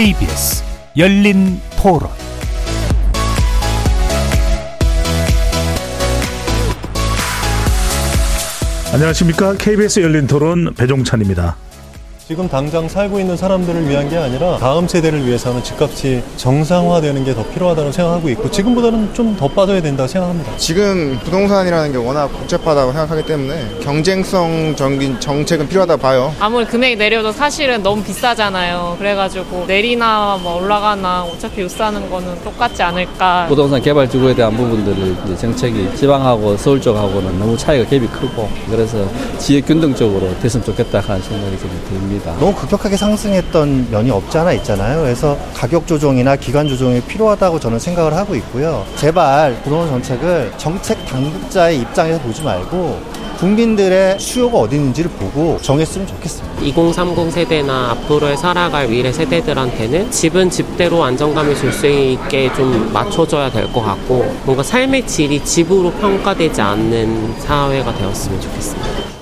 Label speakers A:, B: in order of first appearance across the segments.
A: KBS 열린 토론
B: 안녕하십니까. KBS 열린 토론 배종찬입니다.
C: 지금 당장 살고 있는 사람들을 위한 게 아니라 다음 세대를 위해서는 집값이 정상화되는 게 더 필요하다고 생각하고 있고 지금보다는 좀 더 빠져야 된다고 생각합니다.
D: 지금 부동산이라는 게 워낙 복잡하다고 생각하기 때문에 경쟁성적인 정책은 필요하다고 봐요.
E: 아무리 금액이 내려도 사실은 너무 비싸잖아요. 그래가지고 내리나 뭐 올라가나 어차피 으싸는 거는 똑같지 않을까.
F: 부동산 개발 주거에 대한 부분들을 이제 정책이 지방하고 서울 쪽하고는 너무 차이가 갭이 크고 그래서 지역 균등적으로 됐으면 좋겠다 하는 생각이 좀 듭니다.
G: 너무 급격하게 상승했던 면이 없지 않아 있잖아요. 그래서 가격 조정이나 기간 조정이 필요하다고 저는 생각을 하고 있고요. 제발 부동산 정책을 정책 당국자의 입장에서 보지 말고 국민들의 수요가 어디 있는지를 보고 정했으면 좋겠습니다.
H: 2030 세대나 앞으로의 살아갈 미래 세대들한테는 집은 집대로 안정감을 줄 수 있게 좀 맞춰줘야 될 것 같고 뭔가 삶의 질이 집으로 평가되지 않는 사회가 되었으면 좋겠습니다.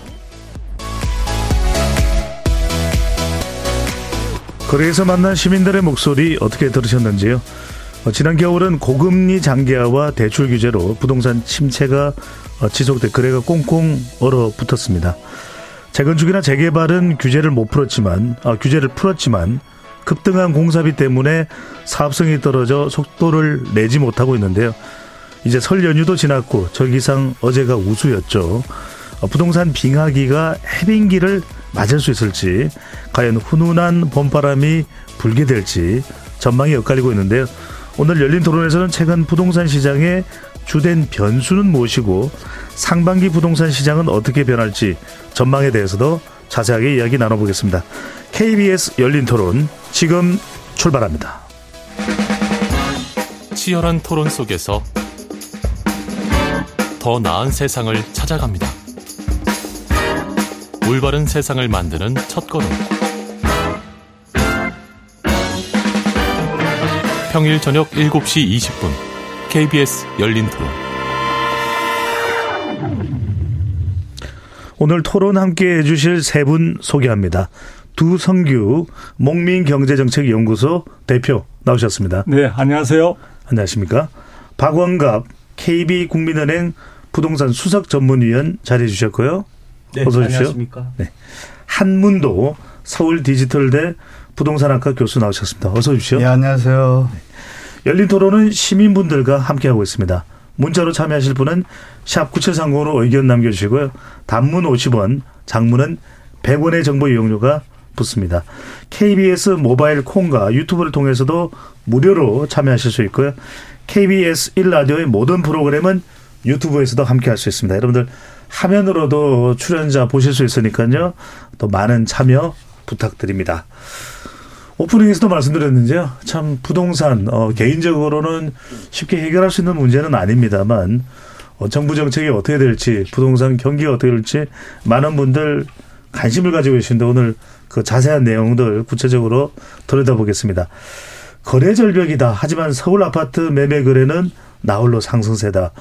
B: 거리에서 만난 시민들의 목소리 어떻게 들으셨는지요? 어, 지난 겨울은 고금리 장기화와 대출 규제로 부동산 침체가 어, 지속돼 거래가 꽁꽁 얼어붙었습니다. 재건축이나 재개발은 규제를 못 풀었지만 아, 규제를 풀었지만 급등한 공사비 때문에 사업성이 떨어져 속도를 내지 못하고 있는데요. 이제 설 연휴도 지났고 절기상 어제가 우수였죠. 어, 부동산 빙하기가 해빙기를 맞을 수 있을지 과연 훈훈한 봄바람이 불게 될지 전망이 엇갈리고 있는데요. 오늘 열린 토론에서는 최근 부동산 시장의 주된 변수는 무엇이고 상반기 부동산 시장은 어떻게 변할지 전망에 대해서도 자세하게 이야기 나눠보겠습니다. KBS 열린 토론 지금 출발합니다.
I: 치열한 토론 속에서 더 나은 세상을 찾아갑니다. 올바른 세상을 만드는 첫걸음. 평일 저녁 7시 20분 KBS 열린 토론.
B: 오늘 토론 함께 해주실 세 분 소개합니다. 두성규 목민경제정책연구소 대표 나오셨습니다.
J: 네, 안녕하세요.
B: 안녕하십니까. 박원갑 KB국민은행 부동산 수석 전문위원 자리해 주셨고요.
J: 네,
B: 어서 오십시오.
J: 안녕하십니까.
B: 네. 한문도 서울 디지털대 부동산학과 교수 나오셨습니다. 어서 오십시오.
J: 네, 안녕하세요.
B: 열린 토론은 시민분들과 함께하고 있습니다. 문자로 참여하실 분은 샵 9730으로 의견 남겨주시고요. 단문 50원, 장문은 100원의 정보 이용료가 붙습니다. KBS 모바일 콩과 유튜브를 통해서도 무료로 참여하실 수 있고요. KBS 1라디오의 모든 프로그램은 유튜브에서도 함께 할 수 있습니다. 여러분들 화면으로도 출연자 보실 수 있으니까요. 또 많은 참여 부탁드립니다. 오프닝에서도 말씀드렸는데요. 참 부동산 어, 개인적으로는 쉽게 해결할 수 있는 문제는 아닙니다만 어, 정부 정책이 어떻게 될지 부동산 경기가 어떻게 될지 많은 분들 관심을 가지고 계신데 오늘 그 자세한 내용들 구체적으로 들여다보겠습니다. 거래 절벽이다. 하지만 서울 아파트 매매 거래는 나홀로 상승세다.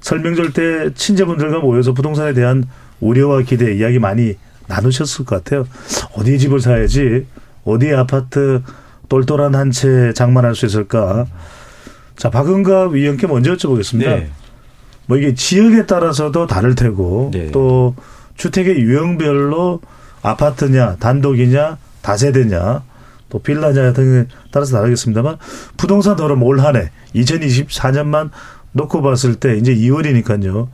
B: 설명절 때 친제분들과 모여서 부동산에 대한 우려와 기대 이야기 많이 나누셨을 것 같아요. 어디에 집을 사야지, 어디에 아파트 똘똘한 한 채 장만할 수 있을까. 자, 박은갑 위원께 먼저 여쭤보겠습니다.
J: 네.
B: 뭐 이게 지역에 따라서도 다를 테고
J: 네.
B: 또 주택의 유형별로 아파트냐, 단독이냐, 다세대냐, 또 빌라냐 등에 따라서 다르겠습니다만 부동산 더러 올 한해 2024년만 놓고 봤을 때 이제 2월이니까요.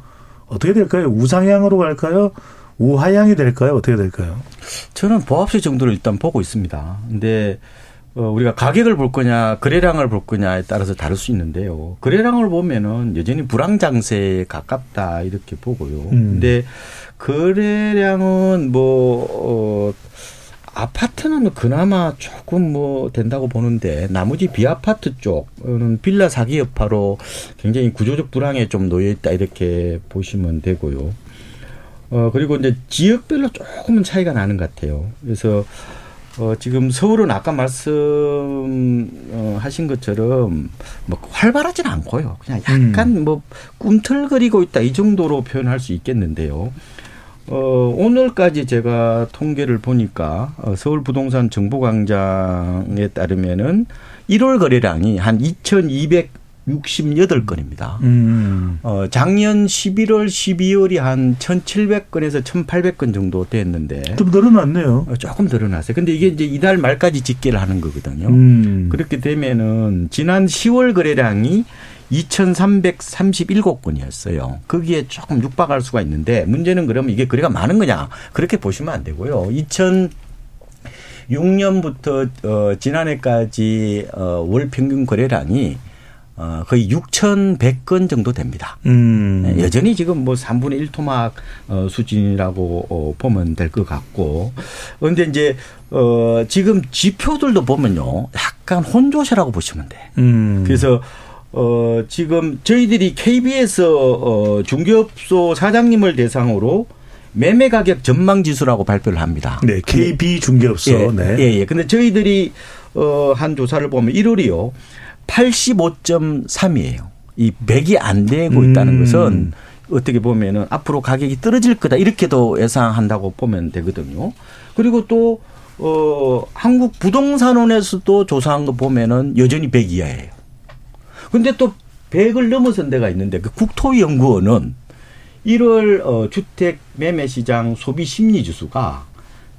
B: 어떻게 될까요? 우상향으로 갈까요? 우하향이 될까요? 어떻게 될까요?
J: 저는 보합시 정도를 일단 보고 있습니다. 근데 어, 우리가 가격을 볼 거냐, 거래량을 볼 거냐에 따라서 다를 수 있는데요. 거래량을 보면은 여전히 불황 장세에 가깝다 이렇게 보고요.
B: 음.
J: 근데 거래량은 뭐 어, 아파트는 그나마 조금 뭐 된다고 보는데 나머지 비아파트 쪽은 빌라 사기 여파로 굉장히 구조적 불황에 좀 놓여 있다 이렇게 보시면 되고요. 어 그리고 이제 지역별로 조금은 차이가 나는 것 같아요. 그래서 어 지금 서울은 아까 말씀 어 하신 것처럼 뭐 활발하지는 않고요. 그냥 약간 뭐 꿈틀거리고 있다 이 정도로 표현할 수 있겠는데요. 어, 오늘까지 제가 통계를 보니까 어, 서울 부동산 정보광장에 따르면은 1월 거래량이 한 2,268건입니다.
B: 음.
J: 어, 작년 11월, 12월이 한 1,700건에서 1,800건 정도 됐는데
B: 좀 늘어났네요.
J: 어, 조금 늘어났어요. 근데 이게 이제 이달 말까지 집계를 하는 거거든요.
B: 음.
J: 그렇게 되면은 지난 10월 거래량이 2,337건이었어요. 거기에 조금 육박할 수가 있는데 문제는 그러면 이게 거래가 많은 거냐? 그렇게 보시면 안 되고요. 2006년부터 어, 지난해까지 어, 월 평균 거래량이 어, 거의 6,100건 정도 됩니다.
B: 음.
J: 네, 여전히 지금 뭐 3분의 1 토막 어, 수준이라고 어, 보면 될 것 같고. 그런데 이제 어, 지금 지표들도 보면요. 약간 혼조세라고 보시면 돼.
B: 음.
J: 그래서 어, 지금 저희들이 KBS 어, 중개업소 사장님을 대상으로 매매 가격 전망 지수라고 발표를 합니다.
B: 네, KB 중개업소.
J: 예,
B: 네.
J: 예, 예. 근데 저희들이 어, 한 조사를 보면 1월이요. 85.3이에요. 이 100이 안 되고 있다는
B: 음.
J: 것은 어떻게 보면은 앞으로 가격이 떨어질 거다 이렇게도 예상한다고 보면 되거든요. 그리고 또 어, 한국 부동산원에서도 조사한 거 보면은 여전히 100 이하예요. 근데 또 100을 넘어선 데가 있는데 그 국토연구원은 1월 어, 주택 매매 시장 소비 심리 지수가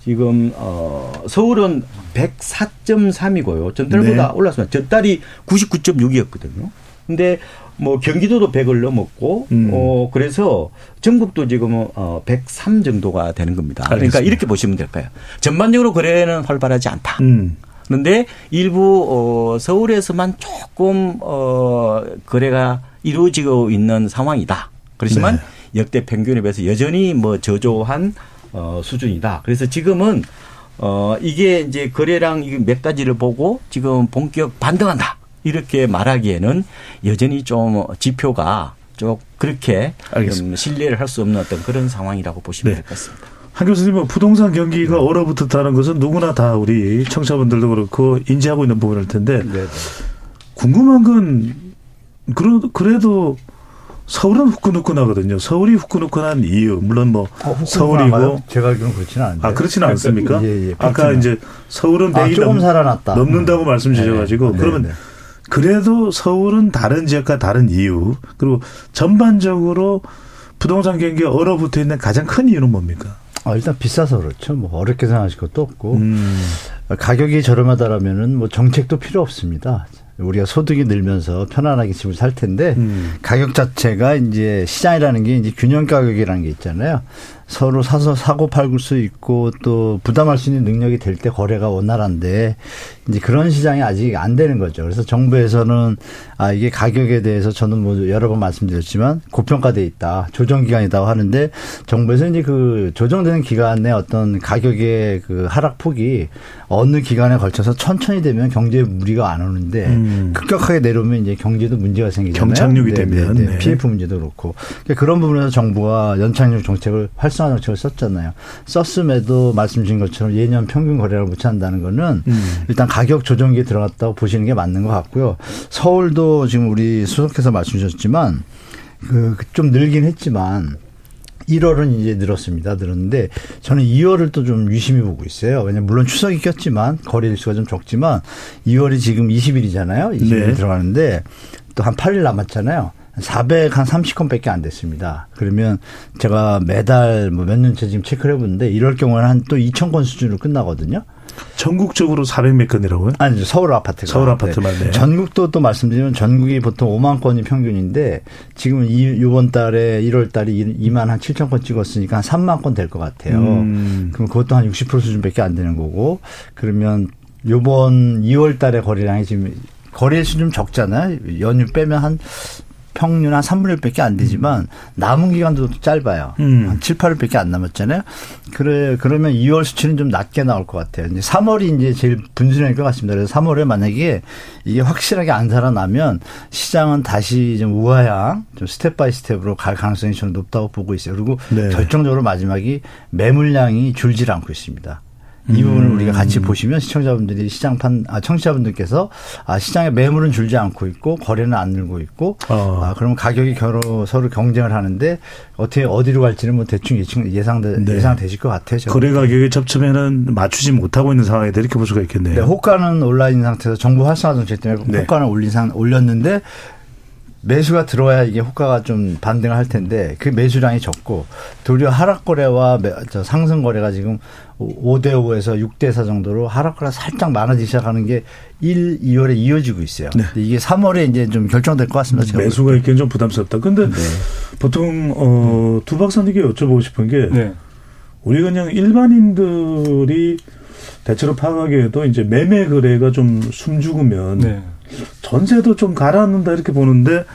J: 지금 어, 서울은 104.3이고요. 전달보다
B: 네.
J: 올랐습니다. 전달이 99.6이었거든요. 근데 뭐 경기도도 100을 넘었고
B: 음.
J: 어 그래서 전국도 지금 어103 정도가 되는 겁니다. 그러니까
B: 알겠습니다.
J: 이렇게 보시면 될까요? 전반적으로 거래는 활발하지 않다.
B: 음.
J: 그런데 일부 어 서울에서만 조금 어 거래가 이루어지고 있는 상황이다. 그렇지만
B: 네.
J: 역대 평균에 비해서 여전히 뭐 저조한 어 수준이다. 그래서 지금은 어 이게 이제 거래량 이몇 가지를 보고 지금 본격 반등한다. 이렇게 말하기에는 여전히 좀 지표가 좀 그렇게 좀 신뢰를 할 수 없는 어떤 그런 상황이라고 보시면
B: 네.
J: 될것 같습니다.
B: 한 교수님은 부동산 경기가
J: 네.
B: 얼어붙었다는 것은 누구나 다 우리 청취자분들도 그렇고 인지하고 있는 부분일 텐데
J: 네.
B: 궁금한 건 그래도 서울은 후끈후끈하거든요. 서울이 후끈후끈한 이유 물론 뭐 서울이고
K: 어, 제가 알기로는 그렇지는 않은데.
B: 아 그렇지는 않습니까?
K: 예, 예,
B: 아까 이제 서울은
K: 아,
B: 백이
K: 조금
B: 넘,
K: 살아났다.
B: 넘는다고 말씀 주셔가지고
K: 네,
B: 그러면
K: 네.
B: 그래도 서울은 다른 지역과 다른 이유 그리고 전반적으로 부동산 경기가 얼어붙어 있는 가장 큰 이유는 뭡니까?
K: 아, 일단 비싸서 그렇죠. 뭐 어렵게 생각하실 것도 없고
B: 음.
K: 가격이 저렴하다라면은 뭐 정책도 필요 없습니다. 우리가 소득이 늘면서 편안하게 집을 살 텐데
B: 음.
K: 가격 자체가 이제 시장이라는 게 이제 균형 가격이라는 게 있잖아요. 서로 사서 사고 팔 수 있고 또 부담할 수 있는 능력이 될 때 거래가 원활한데 이제 그런 시장이 아직 안 되는 거죠. 그래서 정부에서는 아 이게 가격에 대해서 저는 뭐 여러 번 말씀드렸지만 고평가돼 있다. 조정 기간이다고 하는데 정부에서 이제 그 조정되는 기간에 어떤 가격의 그 하락 폭이 어느 기간에 걸쳐서 천천히 되면 경제에 무리가 안 오는데
B: 음.
K: 급격하게 내려오면 이제 경제도 문제가 생기잖아요.
B: 경착륙이
K: 네,
B: 되면,
K: 네, 네.
B: 네.
K: PF 문제도 그렇고 그러니까 그런 부분에서 정부가 연착륙 정책을 활 성화 정책을 썼잖아요. 썼음에도 말씀 주신 것처럼 예년 평균 거래량을 못 찾는다는 거는
B: 음.
K: 일단 가격 조정기에 들어갔다고 보시는 게 맞는 것 같고요. 서울도 지금 우리 수석께서 말씀 주셨지만 그 좀 늘긴 했지만 1월은 이제 늘었습니다. 늘었는데 저는 2월을 또 좀 유심히 보고 있어요. 왜냐면 물론 추석이 꼈지만 거래 일수가 좀 적지만 2월이 지금 20일이잖아요. 20일
B: 네.
K: 들어가는데 또 한 8일 남았잖아요. 400, 한 30건밖에 안 됐습니다. 그러면 제가 매달 뭐 몇 년째 지금 체크를 해보는데 이럴 경우는 한 또 2,000건 수준으로 끝나거든요.
B: 전국적으로 400몇 건이라고요?
K: 아니죠. 서울 아파트가.
B: 서울 아파트만, 네.
K: 전국도 또 말씀드리면 전국이 보통 5만 건이 평균인데 지금은 이, 이번 달에 1월 달에 2만 한 7천 건 찍었으니까 한 3만 건 될 것 같아요.
B: 음.
K: 그럼 그것도 한 60% 수준밖에 안 되는 거고 그러면 요번 2월 달에 거래량이 지금 거래 수준 적잖아요. 연휴 빼면 한 평균 한 3분의 1밖에 안 되지만 남은 기간도 짧아요.
B: 음.
K: 한 7, 8일밖에 안 남았잖아요. 그래 그러면 2월 수치는 좀 낮게 나올 것 같아요. 이제 3월이 이제 제일 분수령일 것 같습니다. 그래서 3월에 만약에 이게 확실하게 안 살아나면 시장은 다시 좀 우하향, 좀 step by step으로 갈 가능성이 저는 높다고 보고 있어요. 그리고
B: 네.
K: 결정적으로 마지막이 매물량이 줄질 않고 있습니다. 이
B: 음.
K: 부분을 우리가 같이 보시면 시청자분들이 시장 판, 아, 청취자분들께서 아, 시장의 매물은 줄지 않고 있고 거래는 안 늘고 있고
B: 어.
K: 아, 그러면 가격이 결어 서로 경쟁을 하는데 어떻게 어디로 갈지는 뭐 대충 예측 예상
B: 네.
K: 예상되실 것 같아요. 저는.
B: 거래 가격에 접점에는 맞추지 못하고 있는 상황이다 이렇게 볼 수가 있겠네요.
K: 네, 호가는 온라인 상태에서 정부 활성화 정책 때문에
B: 네.
K: 호가는 올린 상 올렸는데 매수가 들어와야 이게 호가가 좀 반등을 할 텐데 그 매수량이 적고 도리어 하락 거래와 상승 거래가 지금 5대 5에서 6대 4 정도로 하락 거래가 살짝 많아지기 시작하는 게 1, 2월에 이어지고 있어요. 근데 이게 3월에 이제 좀 결정될 것 같습니다. 제가
B: 네. 매수가 있기는 좀 부담스럽다. 근데
K: 네.
B: 보통 어, 두 박사님께 여쭤보고 싶은 게
L: 네.
B: 우리 그냥 일반인들이 대체로 파악하기에도 이제 매매 거래가 좀 숨죽으면
L: 네.
B: 전세도 좀 가라앉는다 이렇게 보는데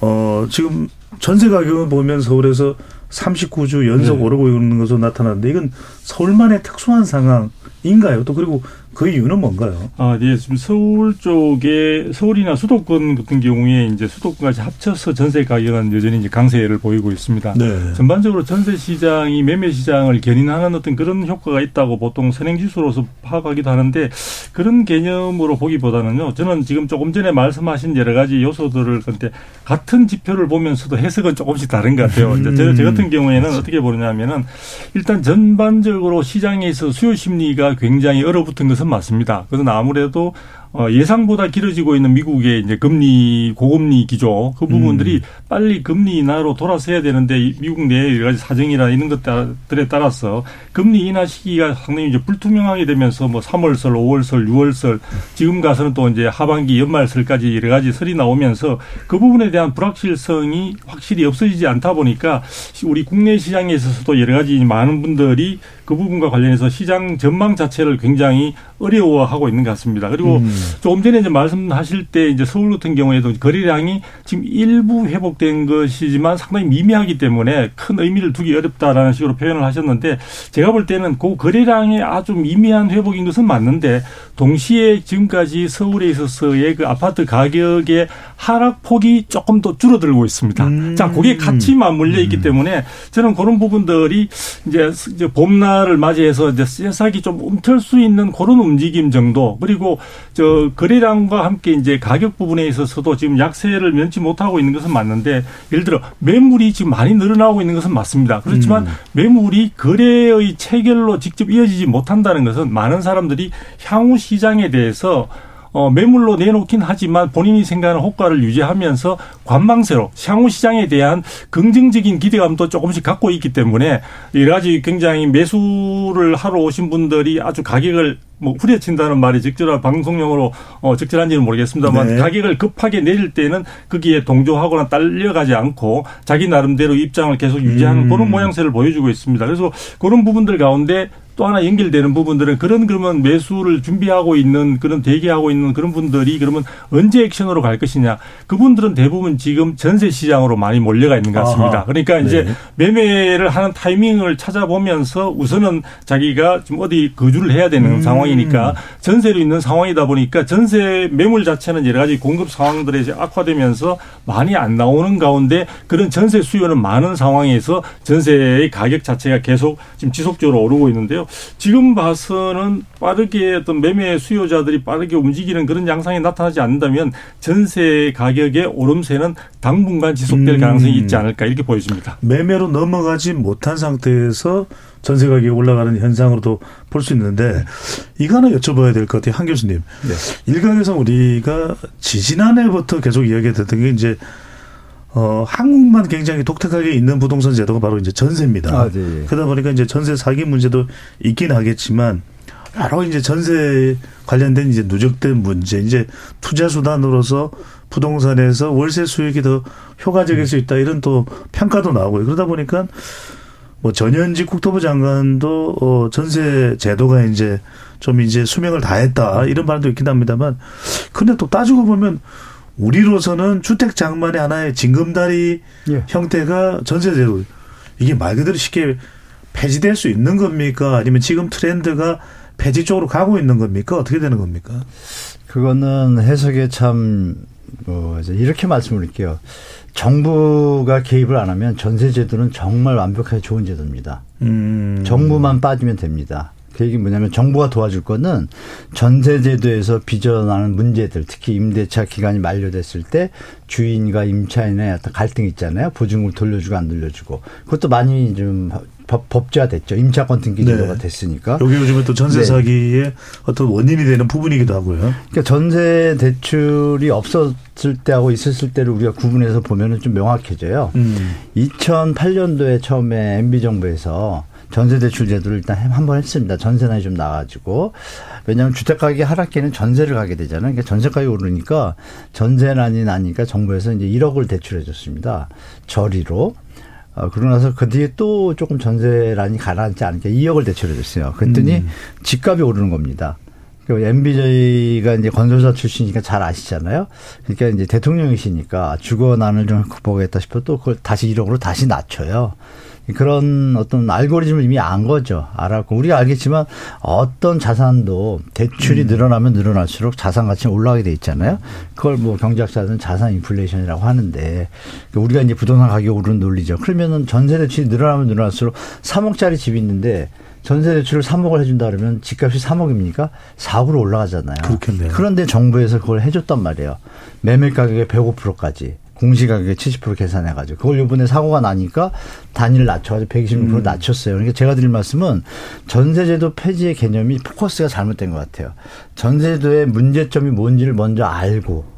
B: 어 지금 전세 가격을 보면 서울에서 39주 연속
L: 네.
B: 오르고 있는 것으로 나타나는데 이건 서울만의 특수한 상황인가요? 또 그리고 그 이유는 뭔가요?
L: 아, 네. 지금 서울 쪽에 서울이나 수도권 같은 경우에 이제 수도권까지 합쳐서 전세 가격은 여전히 이제 강세를 보이고 있습니다.
B: 네.
L: 전반적으로 전세 시장이 매매 시장을 견인하는 어떤 그런 효과가 있다고 보통 선행지수로서 파악하기도 하는데 그런 개념으로 보기보다는요. 저는 지금 조금 전에 말씀하신 여러 가지 요소들을 근데 같은 지표를 보면서도 해석은 조금씩 다른 것 같아요. 이제 저, 저 같은 경우에는 어떻게 보느냐면은 일단 전반적으로 시장에서 수요 심리가 굉장히 얼어붙은 것은 맞습니다. 그래서 아무래도 어, 예상보다 길어지고 있는 미국의 이제 금리 고금리 기조 그 부분들이 빨리 금리 인하로 돌아서야 되는데 이 미국 내 여러 가지 사정이나 이런 것들에 따라서 금리 인하 시기가 상당히 이제 불투명하게 되면서 뭐 3월설, 5월설, 6월설 지금 가서는 또 이제 하반기 연말설까지 여러 가지 설이 나오면서 그 부분에 대한 불확실성이 확실히 없어지지 않다 보니까 우리 국내 시장에 있어서도 여러 가지 많은 분들이 그 부분과 관련해서 시장 전망 자체를 굉장히 어려워하고 있는 것 같습니다. 그리고 조금 전에 이제 말씀하실 때 이제 서울 같은 경우에도 거래량이 지금 일부 회복된 것이지만 상당히 미미하기 때문에 큰 의미를 두기 어렵다라는 식으로 표현을 하셨는데 제가 볼 때는 그 거래량의 아주 미미한 회복인 것은 맞는데 동시에 지금까지 서울에 있어서의 그 아파트 가격의 하락폭이 조금 더 줄어들고 있습니다. 자, 그게 같이 맞물려 있기 때문에 저는 그런 부분들이 이제 이제 봄날을 맞이해서 이제 세삭이 좀 움틀 수 있는 그런 움직임 정도 그리고 저 거래량과 함께 이제 가격 부분에 있어서도 지금 약세를 면치 못하고 있는 것은 맞는데 예를 들어 매물이 지금 많이 늘어나고 있는 것은 맞습니다. 그렇지만 매물이 거래의 체결로 직접 이어지지 못한다는 것은 많은 사람들이 향후 시장에 대해서 어, 매물로 내놓긴 하지만 본인이 생각하는 호가를 유지하면서 관망세로 향후 시장에 대한 긍정적인 기대감도 조금씩 갖고 있기 때문에 여러 가지 굉장히 매수를 하러 오신 분들이 아주 가격을 뭐 후려친다는 말이 적절한 방송용으로 어, 적절한지는 모르겠습니다만
B: 네.
L: 가격을 급하게 내릴 때는 거기에 동조하거나 딸려가지 않고 자기 나름대로 입장을 계속 유지하는
B: 음.
L: 그런 모양새를 보여주고 있습니다. 그래서 그런 부분들 가운데 또 하나 연결되는 부분들은 그런 그러면 매수를 준비하고 있는 그런 대기하고 있는 그런 분들이 그러면 언제 액션으로 갈 것이냐 그분들은 대부분 지금 전세 시장으로 많이 몰려가 있는 것 같습니다.
B: 아하.
L: 그러니까 이제
B: 네.
L: 매매를 하는 타이밍을 찾아보면서 우선은 자기가 지금 어디 거주를 해야 되는
B: 음.
L: 상황이니까 전세로 있는 상황이다 보니까 전세 매물 자체는 여러 가지 공급 상황들에 이제 악화되면서 많이 안 나오는 가운데 그런 전세 수요는 많은 상황에서 전세의 가격 자체가 계속 지금 지속적으로 오르고 있는데요. 지금 봐서는 빠르게 어떤 매매 수요자들이 빠르게 움직이는 그런 양상이 나타나지 않는다면 전세 가격의 오름세는 당분간 지속될
B: 음.
L: 가능성이 있지 않을까 이렇게 보여집니다.
B: 매매로 넘어가지 못한 상태에서 전세 가격이 올라가는 현상으로도 볼 수 있는데 이거 하나 여쭤봐야 될 것 같아요. 한 교수님. 일각에서 우리가 지지난해부터 계속 이야기했던 게 이제 어, 한국만 굉장히 독특하게 있는 부동산 제도가 바로 이제 전세입니다.
K: 아, 네.
B: 그러다 보니까 이제 전세 사기 문제도 있긴 하겠지만 여러 이제 전세 관련된 이제 누적된 문제, 이제 투자 수단으로서 부동산에서 월세 수익이 더 효과적일 수 있다 이런 또 평가도 나오고요. 그러다 보니까 뭐 전현직 국토부 장관도 어 전세 제도가 이제 좀 이제 수명을 다했다 이런 말도 있긴 합니다만 근데 또 따지고 보면 우리로서는 주택 장만의 하나의 징검다리
K: 예.
B: 형태가 전세 제도 이게 말 그대로 쉽게 폐지될 수 있는 겁니까 아니면 지금 트렌드가 폐지 쪽으로 가고 있는 겁니까 어떻게 되는 겁니까?
K: 그거는 해석에 참, 뭐, 이제 이렇게 말씀드릴게요. 정부가 개입을 안 하면 전세 제도는 정말 완벽하게 좋은 제도입니다.
B: 음.
K: 정부만 빠지면 됩니다. 그 얘기 뭐냐면 정부가 도와줄 거는 전세제도에서 빚어나는 문제들 특히 임대차 기간이 만료됐을 때 주인과 임차인의 어떤 갈등 있잖아요. 보증금 돌려주고 안 돌려주고 그것도 많이 좀 법, 법제화 됐죠. 임차권 등기 제도가
B: 네.
K: 됐으니까.
B: 여기 요즘에 또 전세
K: 네.
B: 사기의 어떤 원인이 되는 부분이기도 하고요.
K: 그러니까 전세 대출이 없었을 때하고 있었을 때를 우리가 구분해서 보면은 좀 명확해져요.
B: 음.
K: 2008년도에 처음에 MB 정부에서 전세 대출 제도를 일단 한번 했습니다. 전세난이 좀 나가지고 왜냐하면 주택 가격이 하락기는 전세를 가게 되잖아요. 그러니까 전세 가격이 오르니까 전세난이 나니까 정부에서 이제 1억을 대출해 줬습니다. 저리로. 어, 그러고 나서 그 뒤에 또 조금 전세난이 가라앉지 않으니까 2억을 대출해 줬어요. 그랬더니
B: 음.
K: 집값이 오르는 겁니다. 그 MBJ가 이제 건설사 출신이니까 잘 아시잖아요. 그러니까 이제 대통령이시니까 주거 난을 좀 극복하겠다 싶어 또 그걸 다시 1억으로 다시 낮춰요. 그런 어떤 알고리즘을 이미 안 거죠. 알았고 우리가 알겠지만 어떤 자산도 대출이 늘어나면 늘어날수록 자산 가치가 올라가게 돼 있잖아요. 그걸 뭐 경제학자들은 자산 인플레이션이라고 하는데 우리가 이제 부동산 가격 오르는 논리죠. 그러면은 전세 대출이 늘어나면 늘어날수록 3억짜리 집이 있는데 전세 대출을 3억을 해준다 그러면 집값이 3억입니까? 4억으로 올라가잖아요.
B: 그렇겠네요.
K: 그런데 정부에서 그걸 해줬단 말이에요. 매매 가격의 105%까지. 공시가격의 70% 계산해가지고 그걸 이번에 사고가 나니까 단위를 낮춰가지고 126%
B: 음.
K: 낮췄어요. 그러니까 제가 드릴 말씀은 전세제도 폐지의 개념이 포커스가 잘못된 것 같아요. 전세제도의 문제점이 뭔지를 먼저 알고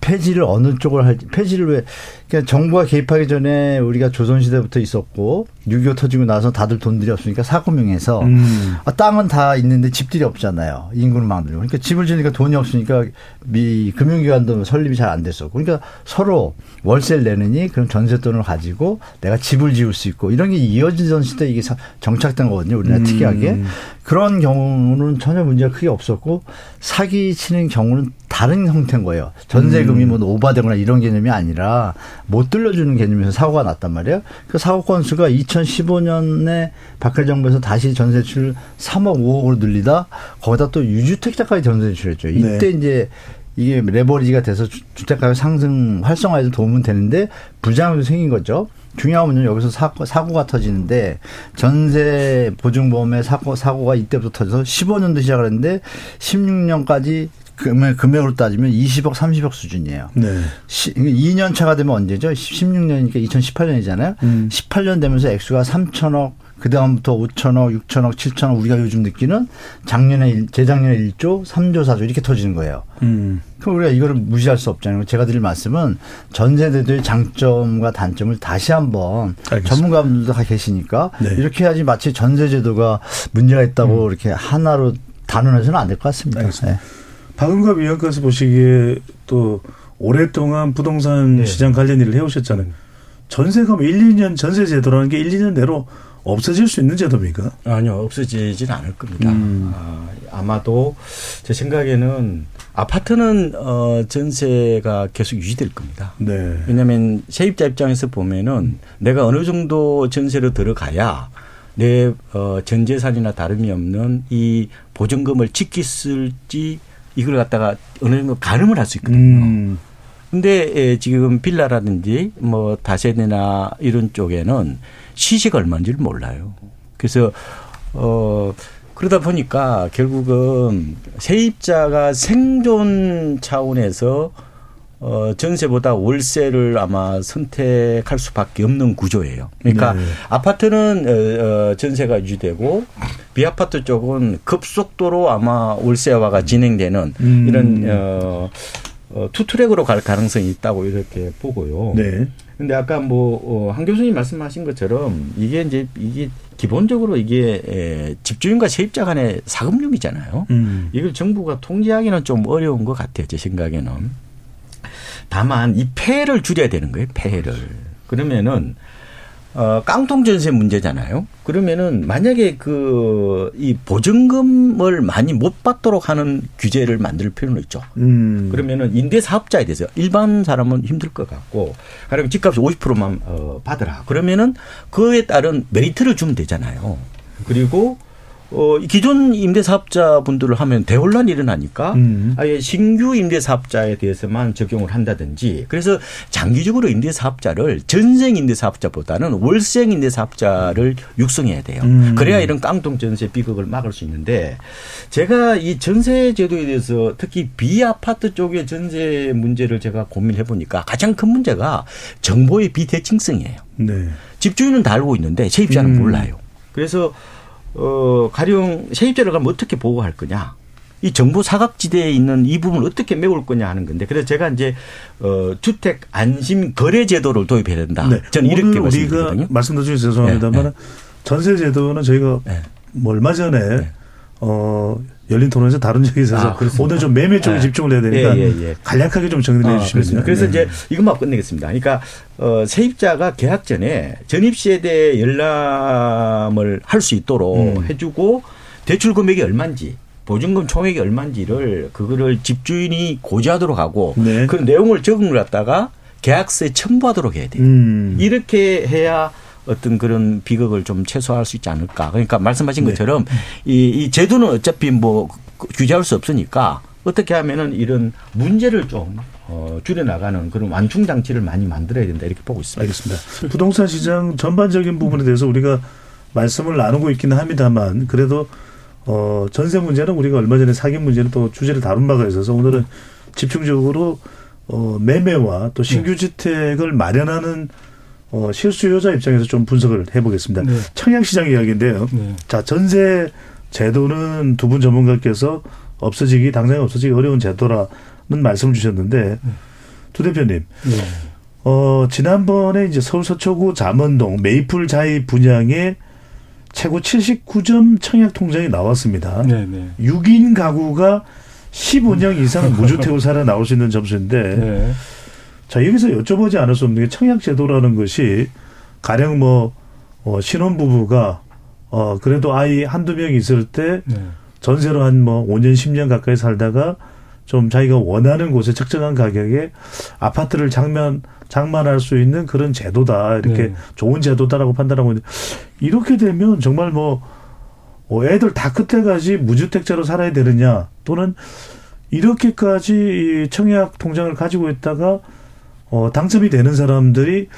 K: 폐지를 어느 쪽을 할지 폐지를 왜 그러니까 정부가 개입하기 전에 우리가 조선시대부터 있었고 6.25 터지고 나서 다들 돈들이 없으니까 사고명해서
B: 음.
K: 아, 땅은 다 있는데 집들이 없잖아요. 인구를 만들고. 그러니까 집을 지으니까 돈이 없으니까 미 금융기관도 설립이 잘 안 됐었고. 그러니까 서로 월세를 내느니 그럼 전세돈을 가지고 내가 집을 지을 수 있고 이런 게 이어지던 시대에 이게 사- 정착된 거거든요. 우리나라
B: 음.
K: 특이하게. 그런 경우는 전혀 문제가 크게 없었고 사기 치는 경우는 다른 형태인 거예요. 전세금이 뭐 오바되거나 이런 개념이 아니라 못 들려주는 개념에서 사고가 났단 말이에요. 그 사고 건수가 2015년에 박근혜 정부에서 다시 전세출 3억 5억으로 늘리다 거기다 또 유주택자까지 전세출했죠. 이때
B: 네.
K: 이제 이게 레버리지가 돼서 주- 주택가격 상승 활성화에도 도움은 되는데 부작용도 생긴 거죠. 중요한 건 여기서 사고, 사고가 터지는데 전세 보증보험의 사고, 사고가 이때부터 터져서 15년도 시작을 했는데 16년까지 금액, 금액으로 따지면 20억, 30억 수준이에요.
B: 네.
K: 시, 2년 차가 되면 언제죠? 16년이니까 2018년이잖아요.
B: 음.
K: 18년 되면서 액수가 3천억, 그 다음부터 5천억, 6천억, 7천억 우리가 요즘 느끼는 작년에, 일- 재작년에 1조, 3조, 4조 이렇게 터지는 거예요.
B: 음.
K: 그럼 우리가 이거를 무시할 수 없잖아요. 제가 드릴 말씀은 전 세대도의 장점과 단점을 다시 한번
B: 알겠습니다.
K: 전문가분들도 다 계시니까
B: 네.
K: 이렇게 해야지 마치 전세 제도가 문제가 있다고 이렇게 하나로 단언해서는 안 될 것 같습니다.
B: 음. 알겠습니다.
K: 네.
B: 박은갑 위원께서 보시기에 또 오랫동안 부동산
J: 네.
B: 시장 관련 일을 해오셨잖아요. 전세가 뭐 1, 2년 전세 제도라는 게 1, 2년 내로 없어질 수 있는 제도입니까?
J: 아니요, 없어지진 않을 겁니다.
B: 음.
J: 아, 아마도 제 생각에는 아파트는 어, 전세가 계속 유지될 겁니다.
B: 네.
J: 왜냐하면 세입자 입장에서 보면은 내가 어느 정도 전세로 들어가야 내 어, 전 재산이나 다름이 없는 이 보증금을 지킬지 이걸 갖다가 어느 정도 가늠을 할 수 있거든요.
B: 음.
J: 근데 에, 지금 빌라라든지 뭐 다세대나 이런 쪽에는 시세가 얼마인지를 몰라요. 그래서 어 그러다 보니까 결국은 세입자가 생존 차원에서 어 전세보다 월세를 아마 선택할 수밖에 없는 구조예요. 그러니까
B: 네.
J: 아파트는 어, 어, 전세가 유지되고 비아파트 쪽은 급속도로 아마 월세화가 진행되는
B: 음.
J: 이런 어, 어, 투트랙으로 갈 가능성이 있다고 이렇게 보고요.
B: 네.
J: 근데 아까 뭐, 어, 한 교수님 말씀하신 것처럼 이게 이제 이게 기본적으로 이게 에, 집주인과 세입자 간의 사금융이잖아요.
B: 음.
J: 이걸 정부가 통제하기는 좀 어려운 것 같아요. 제 생각에는. 다만 이 폐해를 줄여야 되는 거예요. 폐해를. 그러면은 어, 깡통 전세 문제잖아요. 그러면은 만약에 그 이 보증금을 많이 못 받도록 하는 규제를 만들 필요는 있죠.
B: 음.
J: 그러면은 임대 사업자에 대해서 일반 사람은 힘들 것 같고, 그러면 집값 50%만 어, 받으라. 그러면은 그에 따른 메리트를 주면 되잖아요. 그리고 어, 기존 임대사업자분들을 하면 대혼란이 일어나니까
B: 음.
J: 아예 신규 임대사업자에 대해서만 적용을 한다든지 그래서 장기적으로 임대사업자를 전생 임대사업자보다는 월생 임대사업자를 육성해야 돼요.
B: 음.
J: 그래야 이런 깡통 전세 비극을 막을 수 있는데 제가 이 전세 제도에 대해서 특히 비아파트 쪽의 전세 문제를 제가 고민해 보니까 가장 큰 문제가 정보의 비대칭성이에요.
B: 네.
J: 집주인은 다 알고 있는데 세입자는
B: 음.
J: 몰라요. 그래서 어 가령 세입자를 가면 어떻게 보고할 거냐? 이 정보 사각지대에 있는 이 부분을 어떻게 메울 거냐 하는 건데 그래서 제가 이제 어 주택 안심 거래 제도를 도입해야 된다.
B: 네.
J: 저는 이렇게
B: 우리가. 말씀도 중에 죄송합니다만
J: 네,
B: 전세 제도는 저희가 뭐 얼마 전에 어 열린 토론에서 다룬 적이 있어서
J: 아?
B: 오늘 좀 매매 쪽에
J: 네.
B: 집중을 해야 되니까
J: 예, 예, 예.
B: 간략하게 좀 정리해
J: 아,
B: 주시면요.
J: 그렇습니다. 그래서
B: 네.
J: 이제 이것만 끝내겠습니다. 그러니까 어, 세입자가 계약 전에 전입시에 대해 열람을 할 수 있도록
B: 음.
J: 해주고 대출 금액이 얼마인지 보증금 총액이 얼마인지를 그거를 집주인이 고지하도록 하고
B: 네.
J: 그 내용을 걸 갖다가 계약서에 첨부하도록 해야 돼요.
B: 음.
J: 이렇게 해야 어떤 그런 비극을 좀 최소화할 수 있지 않을까. 그러니까 말씀하신
B: 네.
J: 것처럼 이, 이 제도는 어차피 뭐 규제할 수 없으니까 어떻게 하면은 이런 문제를 좀 어, 줄여나가는 그런 완충 장치를 많이 만들어야 된다 이렇게 보고 있습니다.
B: 알겠습니다. 부동산 시장 전반적인 부분에 대해서 우리가 말씀을 나누고 있기는 합니다만 그래도 어 전세 문제는 우리가 얼마 전에 사기 문제는 또 주제를 다룬 바가 있어서 오늘은 집중적으로 어 매매와 또 신규 주택을 마련하는 어 실수요자 입장에서 좀 분석을 해보겠습니다.
L: 네.
B: 청약시장 이야기인데요.
L: 네.
B: 자 전세 제도는 두 분 전문가께서 없어지기 당장에 없어지기 어려운 제도라는 말씀을 주셨는데 두 대표님
L: 네.
B: 어, 지난번에 이제 서울 서초구 잠원동 메이플 자이 분양에 최고 79점 청약 통장이 나왔습니다.
L: 네, 네.
B: 6인 가구가 15년 이상 무주택을 살아 나올 수 있는 점수인데
L: 네.
B: 자, 여기서 여쭤보지 않을 수 없는 게 청약 제도라는 것이 가령 뭐 어, 신혼부부가 어, 그래도 아이 한두 명 있을 때
L: 네.
B: 전세로 한 뭐 5년, 10년 가까이 살다가 좀 자기가 원하는 곳에 적정한 가격에 아파트를 장만, 장만할 수 있는 그런 제도다. 이렇게
L: 네.
B: 좋은 제도다라고 판단하고 있는데 이렇게 되면 정말 뭐, 어, 애들 다 끝에까지 무주택자로 살아야 되느냐 또는 이렇게까지 이 청약 통장을 가지고 있다가 어, 당첨이 되는 사람들이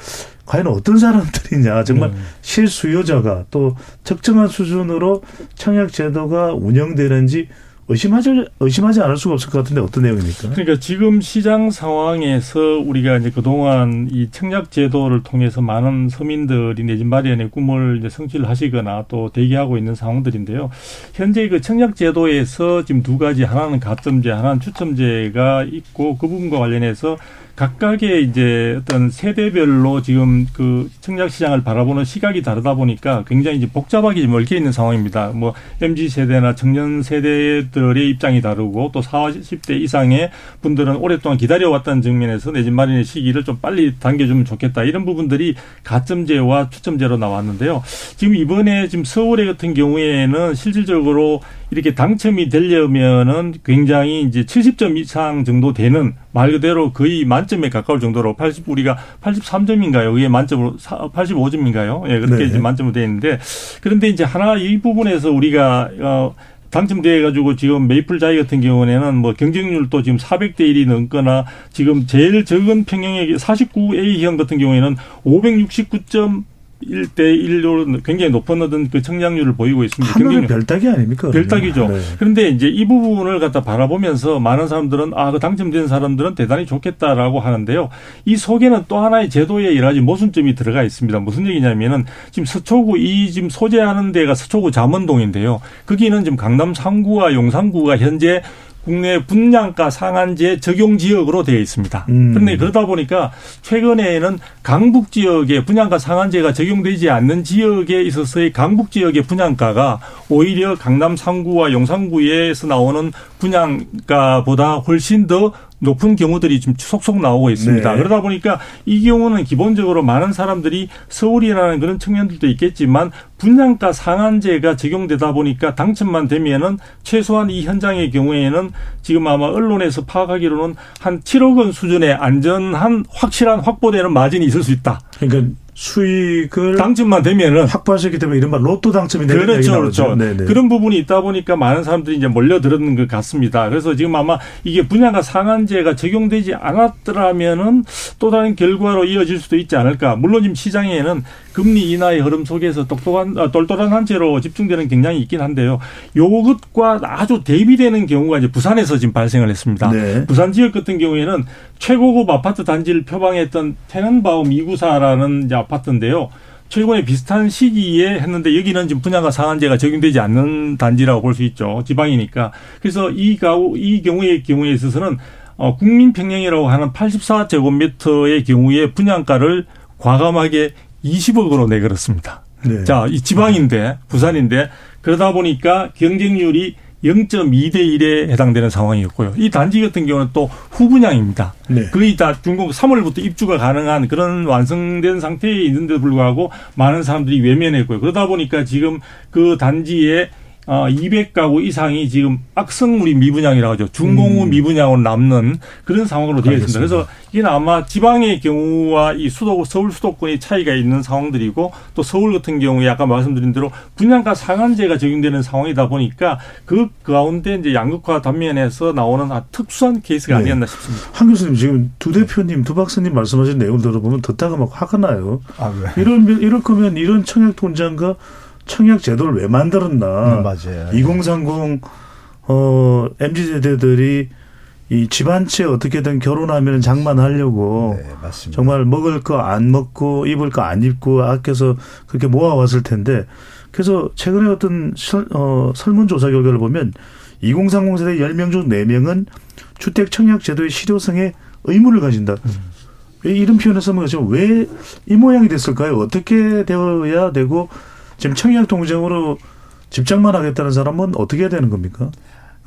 B: 과연 어떤 사람들이냐. 정말
L: 네.
B: 실수요자가 또 특정한 수준으로 청약 제도가 운영되는지 의심하지, 의심하지 않을 수가 없을 것 같은데 어떤 내용입니까?
L: 그러니까 지금 시장 상황에서 우리가 이제 그동안 이 청약 제도를 통해서 많은 서민들이 내집 마련의 꿈을 이제 성취를 하시거나 또 대기하고 있는 상황들인데요. 현재 그 청약 제도에서 지금 두 가지 하나는 가점제, 하나는 추첨제가 있고 그 부분과 관련해서 각각의 이제 어떤 세대별로 지금 그 청약 시장을 바라보는 시각이 다르다 보니까 굉장히 이제 복잡하게 얽혀 있는 상황입니다. 뭐 MZ 세대나 청년 세대들의 입장이 다르고 또 40대 이상의 분들은 오랫동안 기다려왔다는 측면에서 내 집 마련의 시기를 좀 빨리 당겨주면 좋겠다 이런 부분들이 가점제와 추첨제로 나왔는데요. 지금 이번에 지금 서울에 같은 경우에는 실질적으로 이렇게 당첨이 되려면은 굉장히 이제 70점 이상 정도 되는 말 그대로 거의 만점에 가까울 정도로 80 우리가 83점인가요? 그게 만점으로 85점인가요? 예, 그렇게
B: 네.
L: 이제 만점으로 되어 있는데 그런데 이제 하나 이 부분에서 우리가 어 당첨돼 가지고 지금 메이플 자이 같은 경우에는 뭐 경쟁률도 지금 400대 1이 넘거나 지금 제일 적은 평형의 49A형 같은 경우에는 569점 1대 1로 굉장히 높은 어떤 그 청량률을 보이고 있습니다.
B: 하늘의. 별따기 아닙니까?
L: 별따기죠.
B: 네.
L: 그런데 이제 이 부분을 갖다 바라보면서 많은 사람들은 아, 그 당첨된 사람들은 대단히 좋겠다라고 하는데요. 이 속에는 또 하나의 제도에 여러 가지 모순점이 들어가 있습니다. 무슨 얘기냐면은 지금 서초구 이 지금 소재하는 데가 서초구 잠원동인데요. 거기는 지금 강남 3구와 용산구가 현재 국내 분양가 상한제 적용 지역으로 되어 있습니다.
B: 음.
L: 그런데 그러다 보니까 최근에는 강북 지역에 분양가 상한제가 적용되지 않는 지역에 있어서의 강북 지역의 분양가가 오히려 강남 3구와 용산구에서 나오는 분양가보다 훨씬 더 높은 경우들이 지금 속속 나오고 있습니다.
B: 네.
L: 그러다 보니까 이 경우는 기본적으로 많은 사람들이 서울이라는 그런 측면들도 있겠지만 분양가 상한제가 적용되다 보니까 당첨만 되면은 최소한 이 현장의 경우에는 지금 아마 언론에서 파악하기로는 한 7억 원 수준의 안전한 확실한 확보되는 마진이 있을 수 있다.
B: 그러니까 수익을
L: 당첨만 되면은
B: 확보할 수 있기 때문에 이른바 로또 당첨이 되는
L: 그렇죠. 그렇죠.
B: 네네.
L: 그런 부분이 있다 보니까 많은 사람들이 이제 몰려들었는 것 같습니다. 그래서 지금 아마 이게 분양가 상한제가 적용되지 않았더라면은 또 다른 결과로 이어질 수도 있지 않을까. 물론 지금 시장에는 금리 인하의 흐름 속에서 똑똑한 아, 똘똘한 한 채로 집중되는 경향이 있긴 한데요. 요것과 아주 대비되는 경우가 이제 부산에서 지금 발생을 했습니다.
B: 네.
L: 부산 지역 같은 경우에는 최고급 아파트 단지를 표방했던 테넌바움 294라는 이제 아파트인데요. 최근에 비슷한 시기에 했는데 여기는 지금 분양가 상한제가 적용되지 않는 단지라고 볼 수 있죠. 지방이니까. 그래서 이 가우 이 경우의 경우에 있어서는 어, 국민평형이라고 하는 84제곱미터의 경우에 분양가를 과감하게 20억으로 내걸었습니다.
B: 네.
L: 자, 이 지방인데 부산인데 그러다 보니까 경쟁률이 0.2대 1에 해당되는 상황이었고요. 이 단지 같은 경우는 또 후분양입니다.
B: 네.
L: 거의 다 중공 3월부터 입주가 가능한 그런 완성된 상태에 있는데도 불구하고 많은 사람들이 외면했고요. 그러다 보니까 지금 그 단지에 어, 200가구 이상이 지금 악성우리 미분양이라고 하죠. 중공후
B: 음.
L: 미분양으로 남는 그런 상황으로 되어 있습니다. 그래서 이게 아마 지방의 경우와 이 수도 서울 수도권의 차이가 있는 상황들이고 또 서울 같은 경우에 아까 말씀드린 대로 분양가 상한제가 적용되는 상황이다 보니까 그 가운데 이제 양극화 단면에서 나오는 아주 특수한 케이스가
B: 네.
L: 아니었나 싶습니다.
B: 한 교수님 지금 두 대표님, 두 박사님 말씀하신 내용을 들어보면 듣다가 막 화가 나요.
K: 아, 왜?
B: 이런 이럴 거면 이런 청약 통장과 청약 제도를 왜 만들었나?
K: 음, 맞아요.
B: 2030 어, MZ 세대들이 이집한채 어떻게든 결혼하면 장만하려고
K: 네, 맞습니다.
B: 정말 먹을 거 안 먹고 입을 거 안 입고 아껴서 그렇게 모아왔을 텐데 그래서 최근에 어떤 설, 어, 설문조사 결과를 보면 2030 세대 10명 중 4명은 주택 청약 제도의 실효성에 의문을 가진다. 왜 이런 표현을 쓰면? 왜 이 모양이 됐을까요? 어떻게 되어야 되고 지금 청약 통장으로 집장만 하겠다는 사람은 어떻게 해야 되는 겁니까?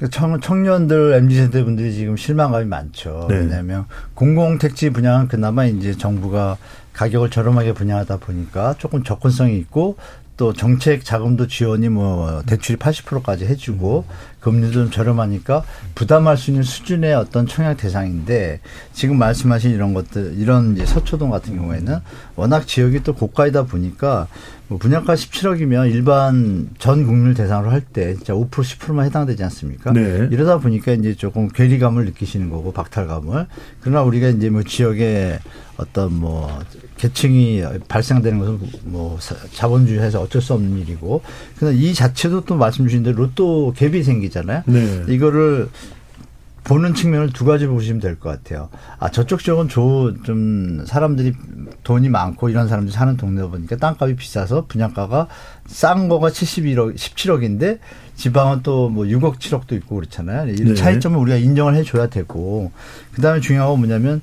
K: 그 청, 청년들 MZ 세대 분들이 지금 실망감이 많죠.
B: 네.
K: 왜냐하면 공공택지 분양은 그나마 이제 정부가 가격을 저렴하게 분양하다 보니까 조금 접근성이 있고 또 정책 자금도 지원이 뭐 대출이 80%까지 해주고 금리도 좀 저렴하니까 부담할 수 있는 수준의 어떤 청약 대상인데 지금 말씀하신 이런 것들 이런 이제 서초동 같은 경우에는 워낙 지역이 또 고가이다 보니까 뭐 분양가 17억이면 일반 전 국민을 대상으로 할 때 진짜 5% 10%만 해당되지 않습니까?
B: 네.
K: 이러다 보니까 이제 조금 괴리감을 느끼시는 거고 박탈감을 그러나 우리가 이제 뭐 지역에 어떤 뭐 계층이 발생되는 것은 뭐 사- 자본주의에서 어쩔 수 없는 일이고 그러나 이 자체도 또 말씀 주신 대로 로또 갭이 생기 잖아요.
B: 네.
K: 이거를 보는 측면을 두 가지 보시면 될 것 같아요. 아 저쪽 지역은 좀 사람들이 돈이 많고 이런 사람들이 사는 동네다 보니까 땅값이 비싸서 분양가가 싼 거가 71억, 17억인데 지방은 또 뭐 6억, 7억도 있고 그렇잖아요. 이
B: 네.
K: 차이점을 우리가 인정을 해줘야 되고 그다음에 중요한 건 뭐냐면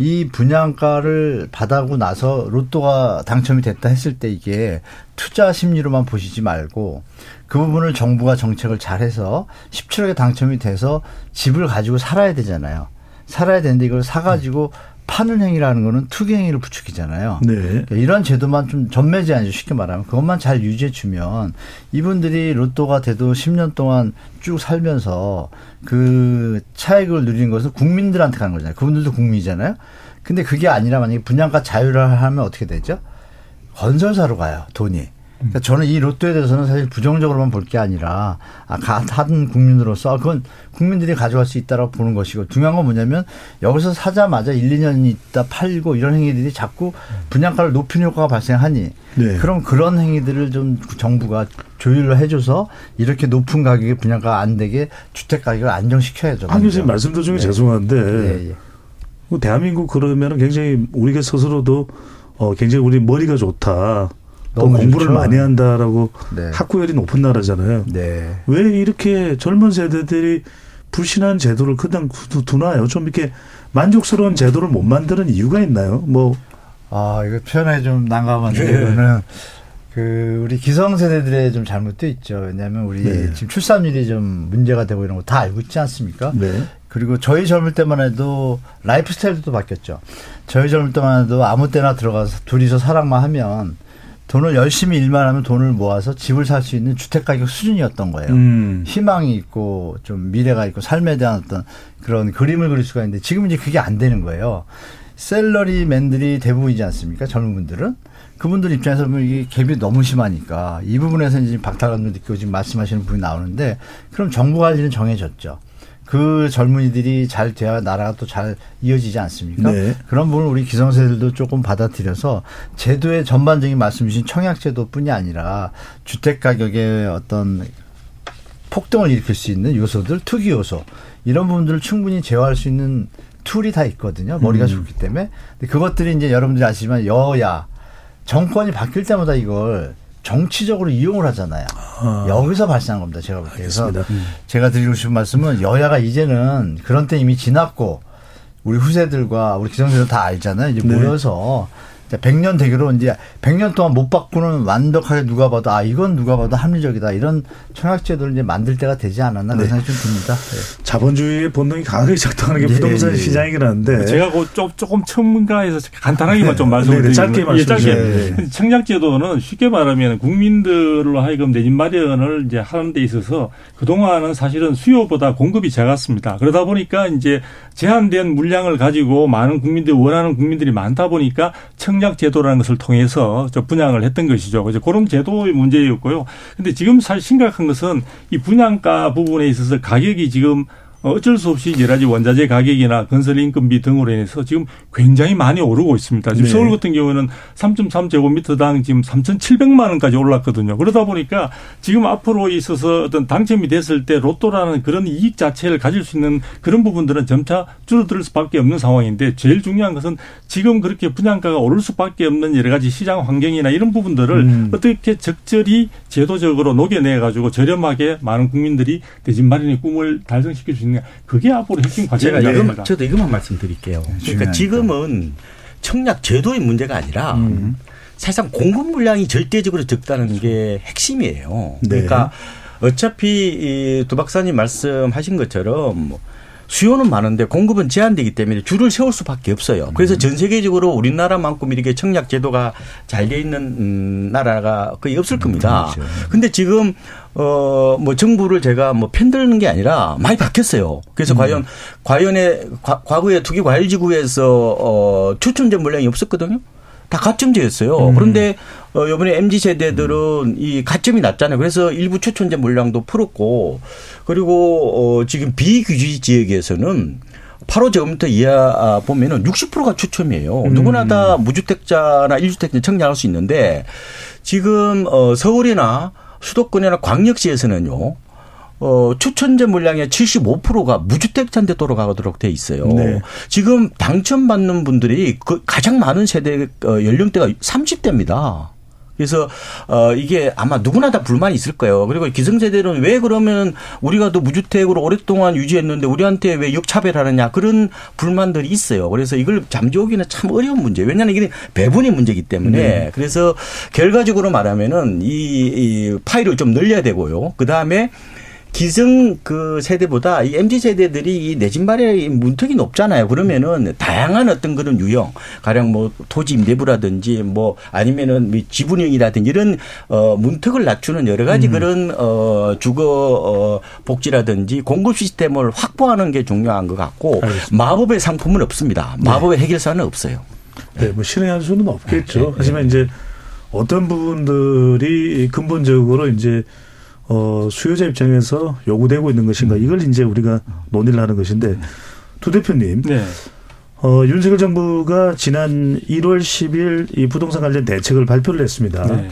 K: 이 분양가를 받아고 나서 로또가 당첨이 됐다 했을 때 이게 투자 심리로만 보시지 말고 그 부분을 정부가 정책을 잘해서 17억에 당첨이 돼서 집을 가지고 살아야 되잖아요. 살아야 되는데 이걸 사가지고 파는 행위라는 거는 투기 행위를 부추기잖아요.
B: 네.
K: 그러니까 이런 제도만 좀 전매지 않죠. 쉽게 말하면. 그것만 잘 유지해 주면 이분들이 로또가 돼도 10년 동안 쭉 살면서 그 차익을 누리는 것은 국민들한테 가는 거잖아요. 그분들도 국민이잖아요. 근데 그게 아니라 만약에 분양가 자유를 하면 어떻게 되죠? 건설사로 가요, 돈이. 그러니까 저는 이 로또에 대해서는 사실 부정적으로만 볼 게 아니라 아, 가- 한 국민으로서 아, 그건 국민들이 가져갈 수 있다라고 보는 것이고 중요한 건 뭐냐면 여기서 사자마자 1, 2년 있다 팔고 이런 행위들이 자꾸 분양가를 높이는 효과가 발생하니
B: 네.
K: 그럼 그런 행위들을 좀 정부가 조율을 해줘서 이렇게 높은 가격에 분양가 안 되게 주택 가격을 안정시켜야죠.
B: 한 교수님. 말씀 도중에
K: 네.
B: 죄송한데. 뭐 대한민국 그러면 굉장히 우리가 스스로도 어 굉장히 우리 머리가 좋다. 또
K: 너무
B: 공부를
K: 좋죠.
B: 많이 한다라고
K: 네.
B: 학구열이 높은 나라잖아요.
K: 네.
B: 왜 이렇게 젊은 세대들이 불신한 제도를 그냥 두- 두나요? 좀 이렇게 만족스러운 제도를 못 만드는 이유가 있나요? 뭐
K: 아, 이거 표현하기 좀 난감한데,
B: 네.
K: 이거는 그, 우리 기성세대들의 좀 잘못도 있죠. 왜냐하면 우리
B: 네.
K: 지금 출산율이 좀 문제가 되고 이런 거 다 알고 있지 않습니까?
B: 네.
K: 그리고 저희 젊을 때만 해도 라이프 스타일도 바뀌었죠. 저희 젊을 때만 해도 아무 때나 들어가서 둘이서 사랑만 하면 돈을 열심히 일만 하면 돈을 모아서 집을 살 수 있는 주택 가격 수준이었던 거예요.
B: 음.
K: 희망이 있고 좀 미래가 있고 삶에 대한 어떤 그런 그림을 그릴 수가 있는데 지금 이제 그게 안 되는 거예요. 셀러리맨들이 대부분이지 않습니까? 젊은 분들은. 그분들 입장에서 보면 이게 갭이 너무 심하니까 이 부분에서 이제 박탈감도 느끼고 지금 말씀하시는 부분이 나오는데 그럼 정부 관리는 정해졌죠. 그 젊은이들이 잘 돼야 나라가 또 잘 이어지지 않습니까?
B: 네.
K: 그런 부분을 우리 기성세대들도 조금 받아들여서 제도의 전반적인 말씀 주신 청약제도뿐이 아니라 주택 가격의 어떤 폭등을 일으킬 수 있는 요소들, 투기 요소 이런 부분들을 충분히 제어할 수 있는 툴이 다 있거든요. 머리가
B: 음.
K: 좋기 때문에. 근데 그것들이 이제 여러분들이 아시지만 여야 정권이 바뀔 때마다 이걸 정치적으로 이용을 하잖아요. 여기서 발생한 겁니다. 제가 볼 때. 그래서.
B: 음.
K: 제가 드리고 싶은 말씀은 여야가 이제는 그런 때 이미 지났고 우리 후세들과 우리 기성세들 다 알잖아요. 이제
B: 네.
K: 모여서 100년 대교로 이제 100년 동안 못 바꾸는 완벽하게 누가 봐도 아 이건 누가 봐도 합리적이다 이런 청약제도를 이제 만들 때가 되지 않았나 그런
B: 네.
K: 생각이 좀 듭니다. 네.
B: 자본주의의 본능이 강하게 작동하는 게
K: 예,
B: 부동산
K: 예, 예.
B: 시장이긴 한데
L: 제가 그 조- 조금 첨가해서 간단하게만 좀
B: 네,
L: 말씀을
B: 네,
L: 드리면
B: 짧게 말씀해
L: 짧게.
B: 네.
L: 청약제도는 쉽게 말하면 국민들로 하여금 내집 마련을 이제 하는 데 있어서 그동안은 사실은 수요보다 공급이 작았습니다. 그러다 보니까 이제 제한된 물량을 가지고 많은 국민들이 원하는 국민들이 많다 보니까 청약 제도라는 것을 통해서 저 분양을 했던 것이죠. 그래서 그런 제도의 문제였고요. 근데 지금 사실 심각한 것은 이 분양가 부분에 있어서 가격이 지금 어쩔 수 없이 여러 가지 원자재 가격이나 건설 인건비 등으로 인해서 지금 굉장히 많이 오르고 있습니다. 지금
B: 네.
L: 서울 같은 경우는 3.3제곱미터당 지금 3,700만 원까지 올랐거든요. 그러다 보니까 지금 앞으로 있어서 어떤 당첨이 됐을 때 로또라는 그런 이익 자체를 가질 수 있는 그런 부분들은 점차 줄어들 수밖에 없는 상황인데 제일 중요한 것은 지금 그렇게 분양가가 오를 수밖에 없는 여러 가지 시장 환경이나 이런 부분들을
B: 음.
L: 어떻게 적절히 제도적으로 녹여내 가지고 저렴하게 많은 국민들이 내집 마련의 꿈을 달성시킬 수 있는 그게 앞으로 핵심
J: 제가
L: 과제입니다.
J: 이것만, 저도 이것만 말씀드릴게요. 그러니까
K: 중요하니까.
J: 지금은 청약 제도의 문제가 아니라
B: 음.
J: 사실상 공급 물량이 절대적으로 적다는 게 핵심이에요.
B: 네.
J: 그러니까 어차피 이 두 박사님 말씀하신 것처럼 뭐 수요는 많은데 공급은 제한되기 때문에 줄을 세울 수밖에 없어요. 그래서 전 세계적으로 우리나라만큼 이렇게 청약 제도가 잘 돼 있는 음, 나라가 거의 없을 겁니다. 근데 지금 어 뭐 정부를 제가 뭐 편드는 게 아니라 많이 바뀌었어요. 그래서 과연 과연에 과, 과거에 투기 과열지구에서 어 추천제 물량이 없었거든요. 다 가점제였어요. 그런데 어 이번에 MZ 세대들은 이 가점이 낮잖아요. 그래서 일부 추천제 물량도 풀었고 그리고 어 지금 비규지 지역에서는 8호 제곱미터 이하 보면은 60%가 추첨이에요. 누구나 다 무주택자나 일주택자 청약할 수 있는데 지금 어 서울이나 수도권이나 광역시에서는요. 어, 추천제 물량의 75%가 무주택자한테 돌아가도록 돼 있어요.
B: 네.
J: 지금 당첨받는 분들이 그 가장 많은 세대 어, 연령대가 30대입니다. 그래서 어 이게 아마 누구나 다 불만이 있을 거예요. 그리고 기성세대는 왜 그러면 우리가 또 무주택으로 오랫동안 유지했는데 우리한테 왜 역차별하느냐 그런 불만들이 있어요. 그래서 이걸 잠재우기는 참 어려운 문제. 왜냐하면 이게 배분의 문제이기 때문에
B: 네.
J: 그래서 결과적으로 말하면은 이, 이 파일을 좀 늘려야 되고요. 그 다음에 기성 그 세대보다 이 MZ 세대들이 이 내집 마련의 문턱이 높잖아요. 그러면은 다양한 어떤 그런 유형, 가령 뭐 토지 임대부라든지 뭐 아니면은 뭐 지분형이라든지 이런 어 문턱을 낮추는 여러 가지 그런 어 주거 어 복지라든지 공급 시스템을 확보하는 게 중요한 것 같고 마법의 상품은 없습니다. 마법의 해결사는 없어요.
B: 네, 뭐 실행할 수는 없겠죠. 하지만 이제 어떤 부분들이 근본적으로 이제 어, 수요자 입장에서 요구되고 있는 것인가 이걸 이제 우리가 논의를 하는 것인데 두 대표님,
L: 네.
B: 어, 윤석열 정부가 지난 1월 10일 이 부동산 관련 대책을 발표를 했습니다.
L: 네.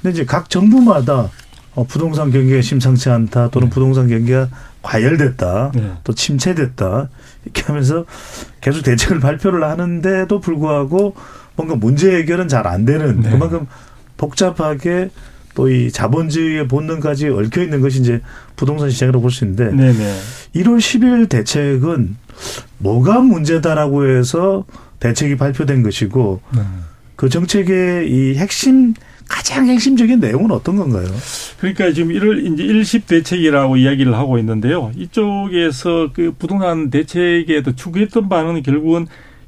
B: 근데 이제 각 정부마다 어, 부동산 경기가 심상치 않다 또는 부동산 경기가 과열됐다
L: 네.
B: 또 침체됐다 이렇게 하면서 계속 대책을 발표를 하는데도 불구하고 뭔가 문제 해결은 잘 안 되는
L: 네.
B: 그만큼 복잡하게 또 이 자본주의의 본능까지 얽혀 있는 것이 이제 부동산 시장이라고 볼 수 있는데
L: 네네.
B: 1월 10일 대책은 뭐가 문제다라고 해서 대책이 발표된 것이고
L: 네.
B: 그 정책의 이 핵심 가장 핵심적인 내용은 어떤 건가요?
L: 그러니까 지금 이를 이제 일십 대책이라고 이야기를 하고 있는데요. 이쪽에서 그 부동산 대책에 또 추구했던 바는 결국은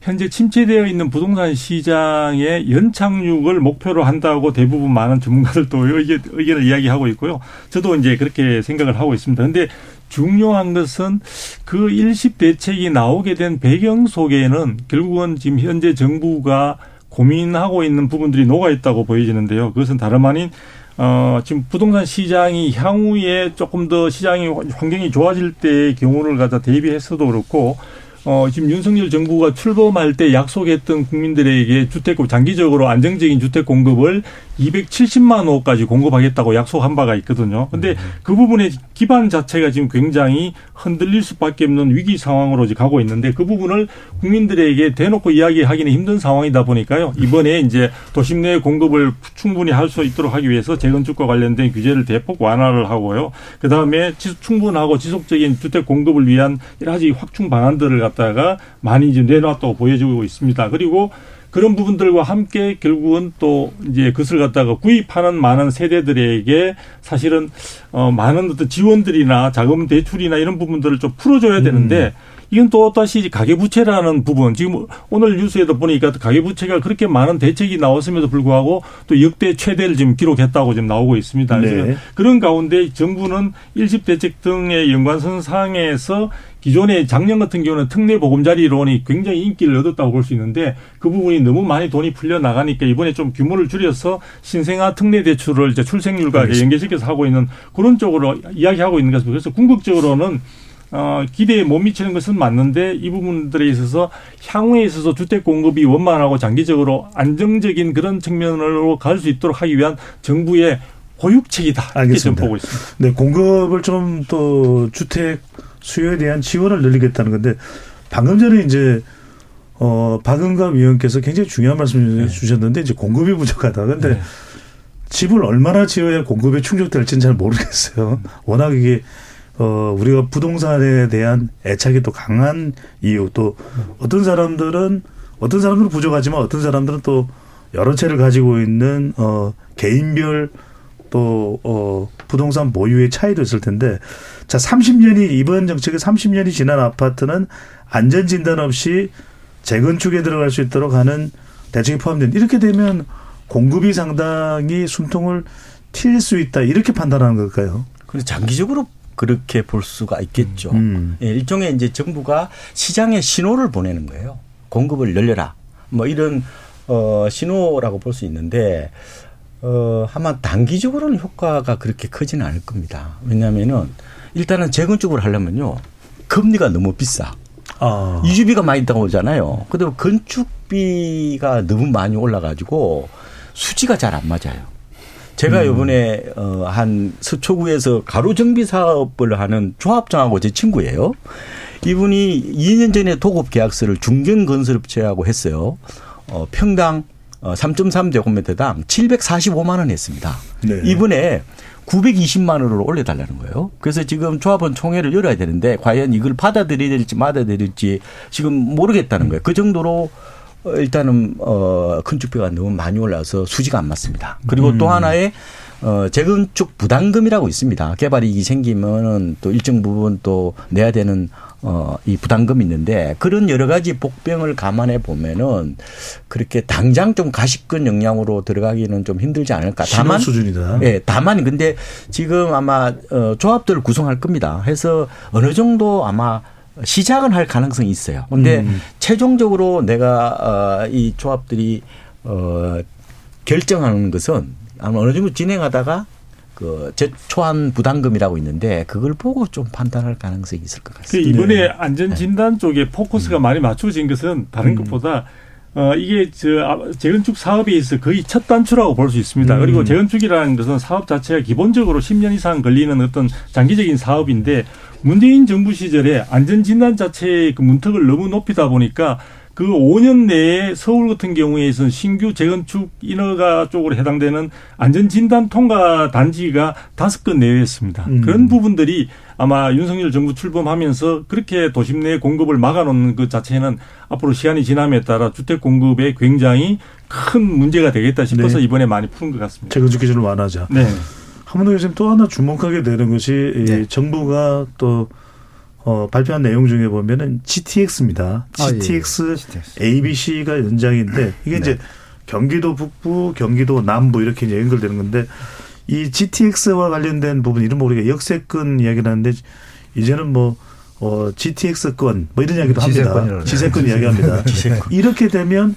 L: 현재 침체되어 있는 부동산 시장의 연착륙을 목표로 한다고 대부분 많은 전문가들도 의견, 의견을 이야기하고 있고요. 저도 이제 그렇게 생각을 하고 있습니다. 근데 중요한 것은 그 일십 대책이 나오게 된 배경 속에는 결국은 지금 현재 정부가 고민하고 있는 부분들이 녹아 있다고 보여지는데요. 그것은 다름 아닌 어, 지금 부동산 시장이 향후에 조금 더 시장이 환경이 좋아질 때의 경우를 갖다 대비해서도 그렇고 어, 지금 윤석열 정부가 출범할 때 약속했던 국민들에게 주택, 장기적으로 안정적인 주택 공급을 270만 호까지 공급하겠다고 약속한 바가 있거든요. 근데 그 부분의 기반 자체가 지금 굉장히 흔들릴 수밖에 없는 위기 상황으로 이제 가고 있는데 그 부분을 국민들에게 대놓고 이야기하기는 힘든 상황이다 보니까요. 이번에 이제 도심 내 공급을 충분히 할 수 있도록 하기 위해서 재건축과 관련된 규제를 대폭 완화를 하고요. 그 다음에 충분하고 지속적인 주택 공급을 위한 여러 가지 확충 방안들을 갖다가 많이 이제 내놨다고 보여지고 있습니다. 그리고 그런 부분들과 함께 결국은 또 이제 그것을 갖다가 구입하는 많은 세대들에게 사실은 어 많은 어떤 지원들이나 자금 대출이나 이런 부분들을 좀 풀어줘야 되는데 음. 이건 또 다시 가계부채라는 부분 지금 오늘 뉴스에도 보니까 가계부채가 그렇게 많은 대책이 나왔음에도 불구하고 또 역대 최대를 지금 기록했다고 지금 나오고 있습니다. 네. 그런 가운데 정부는 일십 대책 등의 연관성 상에서 기존에 작년 같은 경우는 특례 보금자리론이 굉장히 인기를 얻었다고 볼 수 있는데 그 부분이 너무 많이 돈이 풀려 나가니까 이번에 좀 규모를 줄여서 신생아 특례 대출을 이제 출생률과 알겠습니다. 연계시켜서 하고 있는 그런 쪽으로 이야기하고 있는 것입니다. 그래서 궁극적으로는 어, 기대에 못 미치는 것은 맞는데 이 부분들에 있어서 향후에 있어서 주택 공급이 원만하고 장기적으로 안정적인 그런 측면으로 갈 수 있도록 하기 위한 정부의 보육책이다. 이렇게 좀 보고 있습니다.
B: 네, 공급을 좀 또 주택 수요에 대한 지원을 늘리겠다는 건데 방금 전에 이제 어 박은갑 위원께서 굉장히 중요한 말씀 네. 주셨는데 이제 공급이 부족하다. 근데 네. 집을 얼마나 지어야 공급이 충족될지는 잘 모르겠어요. 워낙 이게 어 우리가 부동산에 대한 애착이 또 강한 이유 또 어떤 사람들은 어떤 사람들은 부족하지만 어떤 사람들은 또 여러 채를 가지고 있는 어 개인별 또, 어, 부동산 보유의 차이도 있을 텐데, 자, 30년이, 이번 정책의 30년이 지난 아파트는 안전 진단 없이 재건축에 들어갈 수 있도록 하는 대책이 포함된, 이렇게 되면 공급이 상당히 숨통을 튈 수 있다, 이렇게 판단하는 걸까요?
J: 근데 장기적으로 그렇게 볼 수가 있겠죠. 음. 예, 일종의 이제 정부가 시장에 신호를 보내는 거예요. 공급을 열려라. 뭐 이런 어 신호라고 볼 수 있는데 어, 아마 단기적으로는 효과가 그렇게 크지는 않을 겁니다. 왜냐하면은 일단은 재건축을 하려면요. 금리가 너무 비싸. 아. 유지비가 많이 하잖아요. 그다음 건축비가 너무 많이 올라가지고 수지가 잘 안 맞아요. 제가 음. 이번에 어, 한 서초구에서 가로 정비 사업을 하는 조합장하고 제 친구예요. 이분이 2년 전에 도급 계약서를 중견 건설업체하고 했어요. 어, 평당 어, 3.3제곱미터당 745만 원 했습니다. 네. 이번에 920만 원으로 올려달라는 거예요. 그래서 지금 조합원 총회를 열어야 되는데 과연 이걸 받아들여야 될지 받아들일지 지금 모르겠다는 거예요. 그 정도로 어, 일단은 어 건축비가 너무 많이 올라서 수지가 안 맞습니다. 그리고 음. 또 하나의 어 재건축 부담금이라고 있습니다. 개발이익이 생기면은 또 일정 부분 또 내야 되는 어, 이 부담금이 있는데 그런 여러 가지 복병을 감안해 보면은 그렇게 당장 좀 가십권 역량으로 들어가기는 좀 힘들지 않을까.
B: 다만 수준이다.
J: 예, 다만 근데 지금 아마 어, 조합들을 구성할 겁니다. 해서 어느 정도 아마 시작은 할 가능성이 있어요. 근데 음. 최종적으로 내가 어, 이 조합들이 어, 결정하는 것은 아마 어느 정도 진행하다가 그 제초한 부담금이라고 있는데 그걸 보고 좀 판단할 가능성이 있을 것 같습니다.
L: 그 이번에 네. 안전 진단 네. 쪽에 포커스가 음. 많이 맞춰진 것은 다른 음. 것보다 어 이게 저 아, 재건축 사업에 있어 거의 첫 단추라고 볼 수 있습니다. 음. 그리고 재건축이라는 것은 사업 자체가 기본적으로 10년 이상 걸리는 어떤 장기적인 사업인데 문재인 정부 시절에 안전 진단 자체의 그 문턱을 너무 높이다 보니까 그 5년 내에 서울 같은 경우에선 신규 재건축 인허가 쪽으로 해당되는 안전진단 통과 단지가 다섯 건 내외였습니다. 음. 그런 부분들이 아마 윤석열 정부 출범하면서 그렇게 도심 내 공급을 막아놓는 것 자체는 앞으로 시간이 지남에 따라 주택 공급에 굉장히 큰 문제가 되겠다 싶어서 네. 이번에 많이 푸는 것 같습니다.
B: 재건축 기준을 완화하자. 네. 한번더 요즘 또 하나 주목하게 되는 것이 네. 정부가 또 어, 발표한 내용 중에 보면은 GTX입니다. GTX, 아, 예, GTX. ABC가 연장인데 이게 네. 이제 경기도 북부, 경기도 남부 이렇게 이제 연결되는 건데 이 GTX와 관련된 부분 이름 모르게 역세권 이야기를 하는데 이제는 뭐 어, GTX권 뭐 이런 이야기도 합니다.
K: 지세권
B: 이야기합니다.
K: 지세권.
B: 이렇게 되면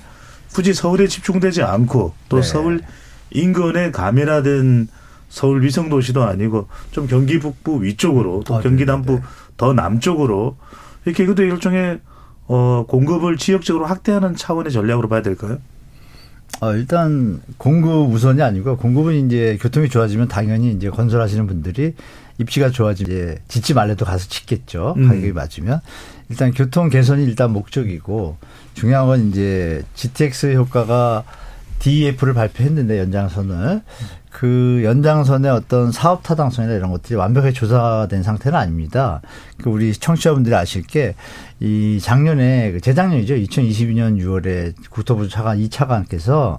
B: 굳이 서울에 집중되지 않고 또
K: 네.
B: 서울 인근에 가면화된 서울 위성 도시도 아니고 좀 경기 북부 위쪽으로 또
K: 아,
B: 경기
K: 네,
B: 남부 더 남쪽으로 이렇게 이것도 일종의 어 공급을 지역적으로 확대하는 차원의 전략으로 봐야 될까요?
K: 어, 일단 공급 우선이 아니고 공급은 이제 교통이 좋아지면 당연히 이제 건설하시는 분들이 입지가 좋아지면 이제 짓지 말래도 가서 짓겠죠.
B: 음.
K: 가격이 맞으면. 일단 교통 개선이 일단 목적이고 중요한 건 이제 GTX 효과가 DEF를 발표했는데 연장선을 그 연장선의 어떤 사업 타당성이나 이런 것들이 완벽하게 조사된 상태는 아닙니다. 그 우리 청취자분들이 아실 게 이 작년에 그 재작년이죠. 2022년 6월에 국토부 차관 이 차관께서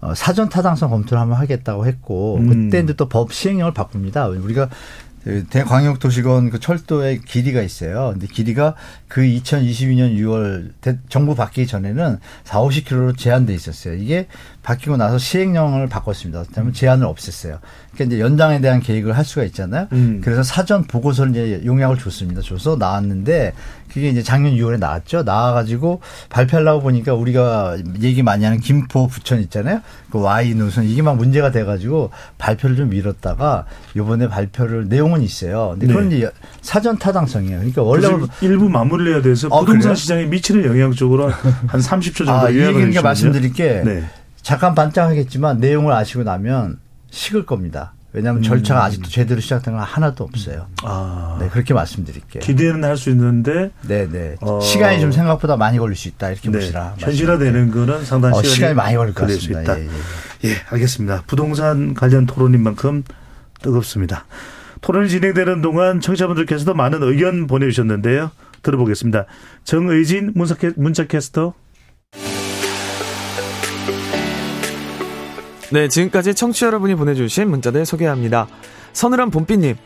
K: 어, 사전 타당성 검토를 한번 하겠다고 했고
B: 음.
K: 그때 이제 또 법 시행령을 바꿉니다. 우리가 그 대광역도시권 그 철도의 길이가 있어요. 근데 길이가 그 2022년 6월 대- 정부 바뀌기 전에는 4, 50km로 제한돼 있었어요. 이게 바뀌고 나서 시행령을 바꿨습니다. 그러면 제한을 없앴어요. 그러니까 이제 연장에 대한 계획을 할 수가 있잖아요.
B: 음.
K: 그래서 사전 보고서를 이제 용약을 줬습니다. 줘서 나왔는데 그게 이제 작년 6월에 나왔죠. 나와가지고 발표하려고 보니까 우리가 얘기 많이 하는 김포 부천 있잖아요. 그 Y 노선 이게 막 문제가 돼가지고 발표를 좀 미뤘다가 이번에 발표를 내용은 있어요. 근데 그건
B: 네.
K: 이제 사전 타당성이에요. 그러니까 원래
B: 일부 마무리를 해야 돼서
K: 아,
B: 부동산
K: 그래요?
B: 시장에 미치는 영향 쪽으로 한 30초 정도
K: 아, 이
B: 요약을
K: 그러니까. 말씀드릴 게
B: 네.
K: 잠깐 반짝하겠지만 내용을 아시고 나면 식을 겁니다. 왜냐하면 절차가 아직도 제대로 시작된 건 하나도 없어요.
B: 음. 아.
K: 네, 그렇게 말씀드릴게요.
B: 기대는 할 수 있는데
K: 네, 네.
B: 어.
K: 시간이 좀 생각보다 많이 걸릴 수 있다 이렇게
B: 네,
K: 보시라.
B: 현실화되는 거는 상당히
K: 어,
B: 시간이,
K: 시간이 많이 걸릴 것
B: 걸릴 수
K: 같습니다.
B: 있다.
K: 예,
B: 예, 알겠습니다. 부동산 관련 토론인 만큼 뜨겁습니다. 토론이 진행되는 동안 청취자분들께서도 많은 의견 보내주셨는데요. 들어보겠습니다. 정의진 문자캐, 문자캐스터.
M: 네, 지금까지 청취자 여러분이 보내주신 문자들 소개합니다. 서늘한 봄비님.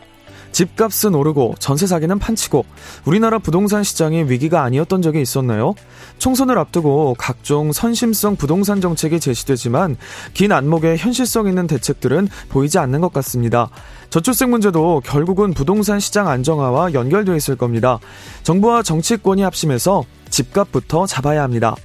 M: 집값은 오르고 전세 사기는 판치고 우리나라 부동산 시장이 위기가 아니었던 적이 있었나요? 총선을 앞두고 각종 선심성 부동산 정책이 제시되지만 긴 안목에 현실성 있는 대책들은 보이지 않는 것 같습니다. 저출생 문제도 결국은 부동산 시장 안정화와 연결되어 있을 겁니다. 정부와 정치권이 합심해서 집값부터 잡아야 합니다.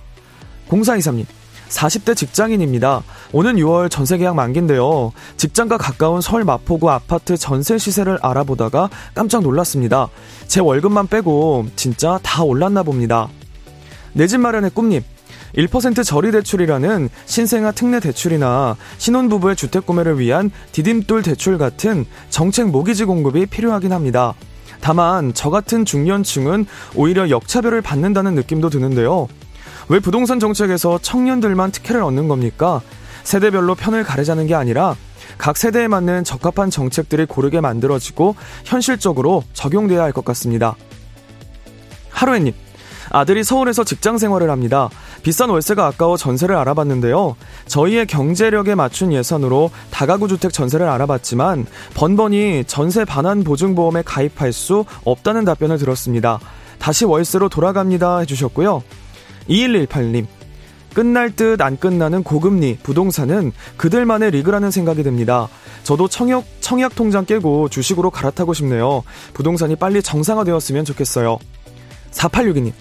M: 0423님. 40대 직장인입니다. 오는 6월 전세 계약 만기인데요. 직장과 가까운 서울 마포구 아파트 전세 시세를 알아보다가 깜짝 놀랐습니다. 제 월급만 빼고 진짜 다 올랐나 봅니다. 내 집 마련의 꿈님. 1% 저리 대출이라는 신생아 특례 대출이나 신혼부부의 주택 구매를 위한 디딤돌 대출 같은 정책 모기지 공급이 필요하긴 합니다. 다만 저 같은 중년층은 오히려 역차별을 받는다는 느낌도 드는데요. 왜 부동산 정책에서 청년들만 특혜를 얻는 겁니까? 세대별로 편을 가르자는 게 아니라 각 세대에 맞는 적합한 정책들이 고르게 만들어지고 현실적으로 적용돼야 할 것 같습니다. 하루에님, 아들이 서울에서 직장 생활을 합니다. 비싼 월세가 아까워 전세를 알아봤는데요. 저희의 경제력에 맞춘 예산으로 다가구 주택 전세를 알아봤지만 번번이 전세 반환 보증보험에 가입할 수 없다는 답변을 들었습니다. 다시 월세로 돌아갑니다 해주셨고요. 2118님. 끝날 듯 안 끝나는 고금리, 부동산은 그들만의 리그라는 생각이 듭니다. 저도 청약, 청약 통장 깨고 주식으로 갈아타고 싶네요. 부동산이 빨리 정상화되었으면 좋겠어요. 4862님.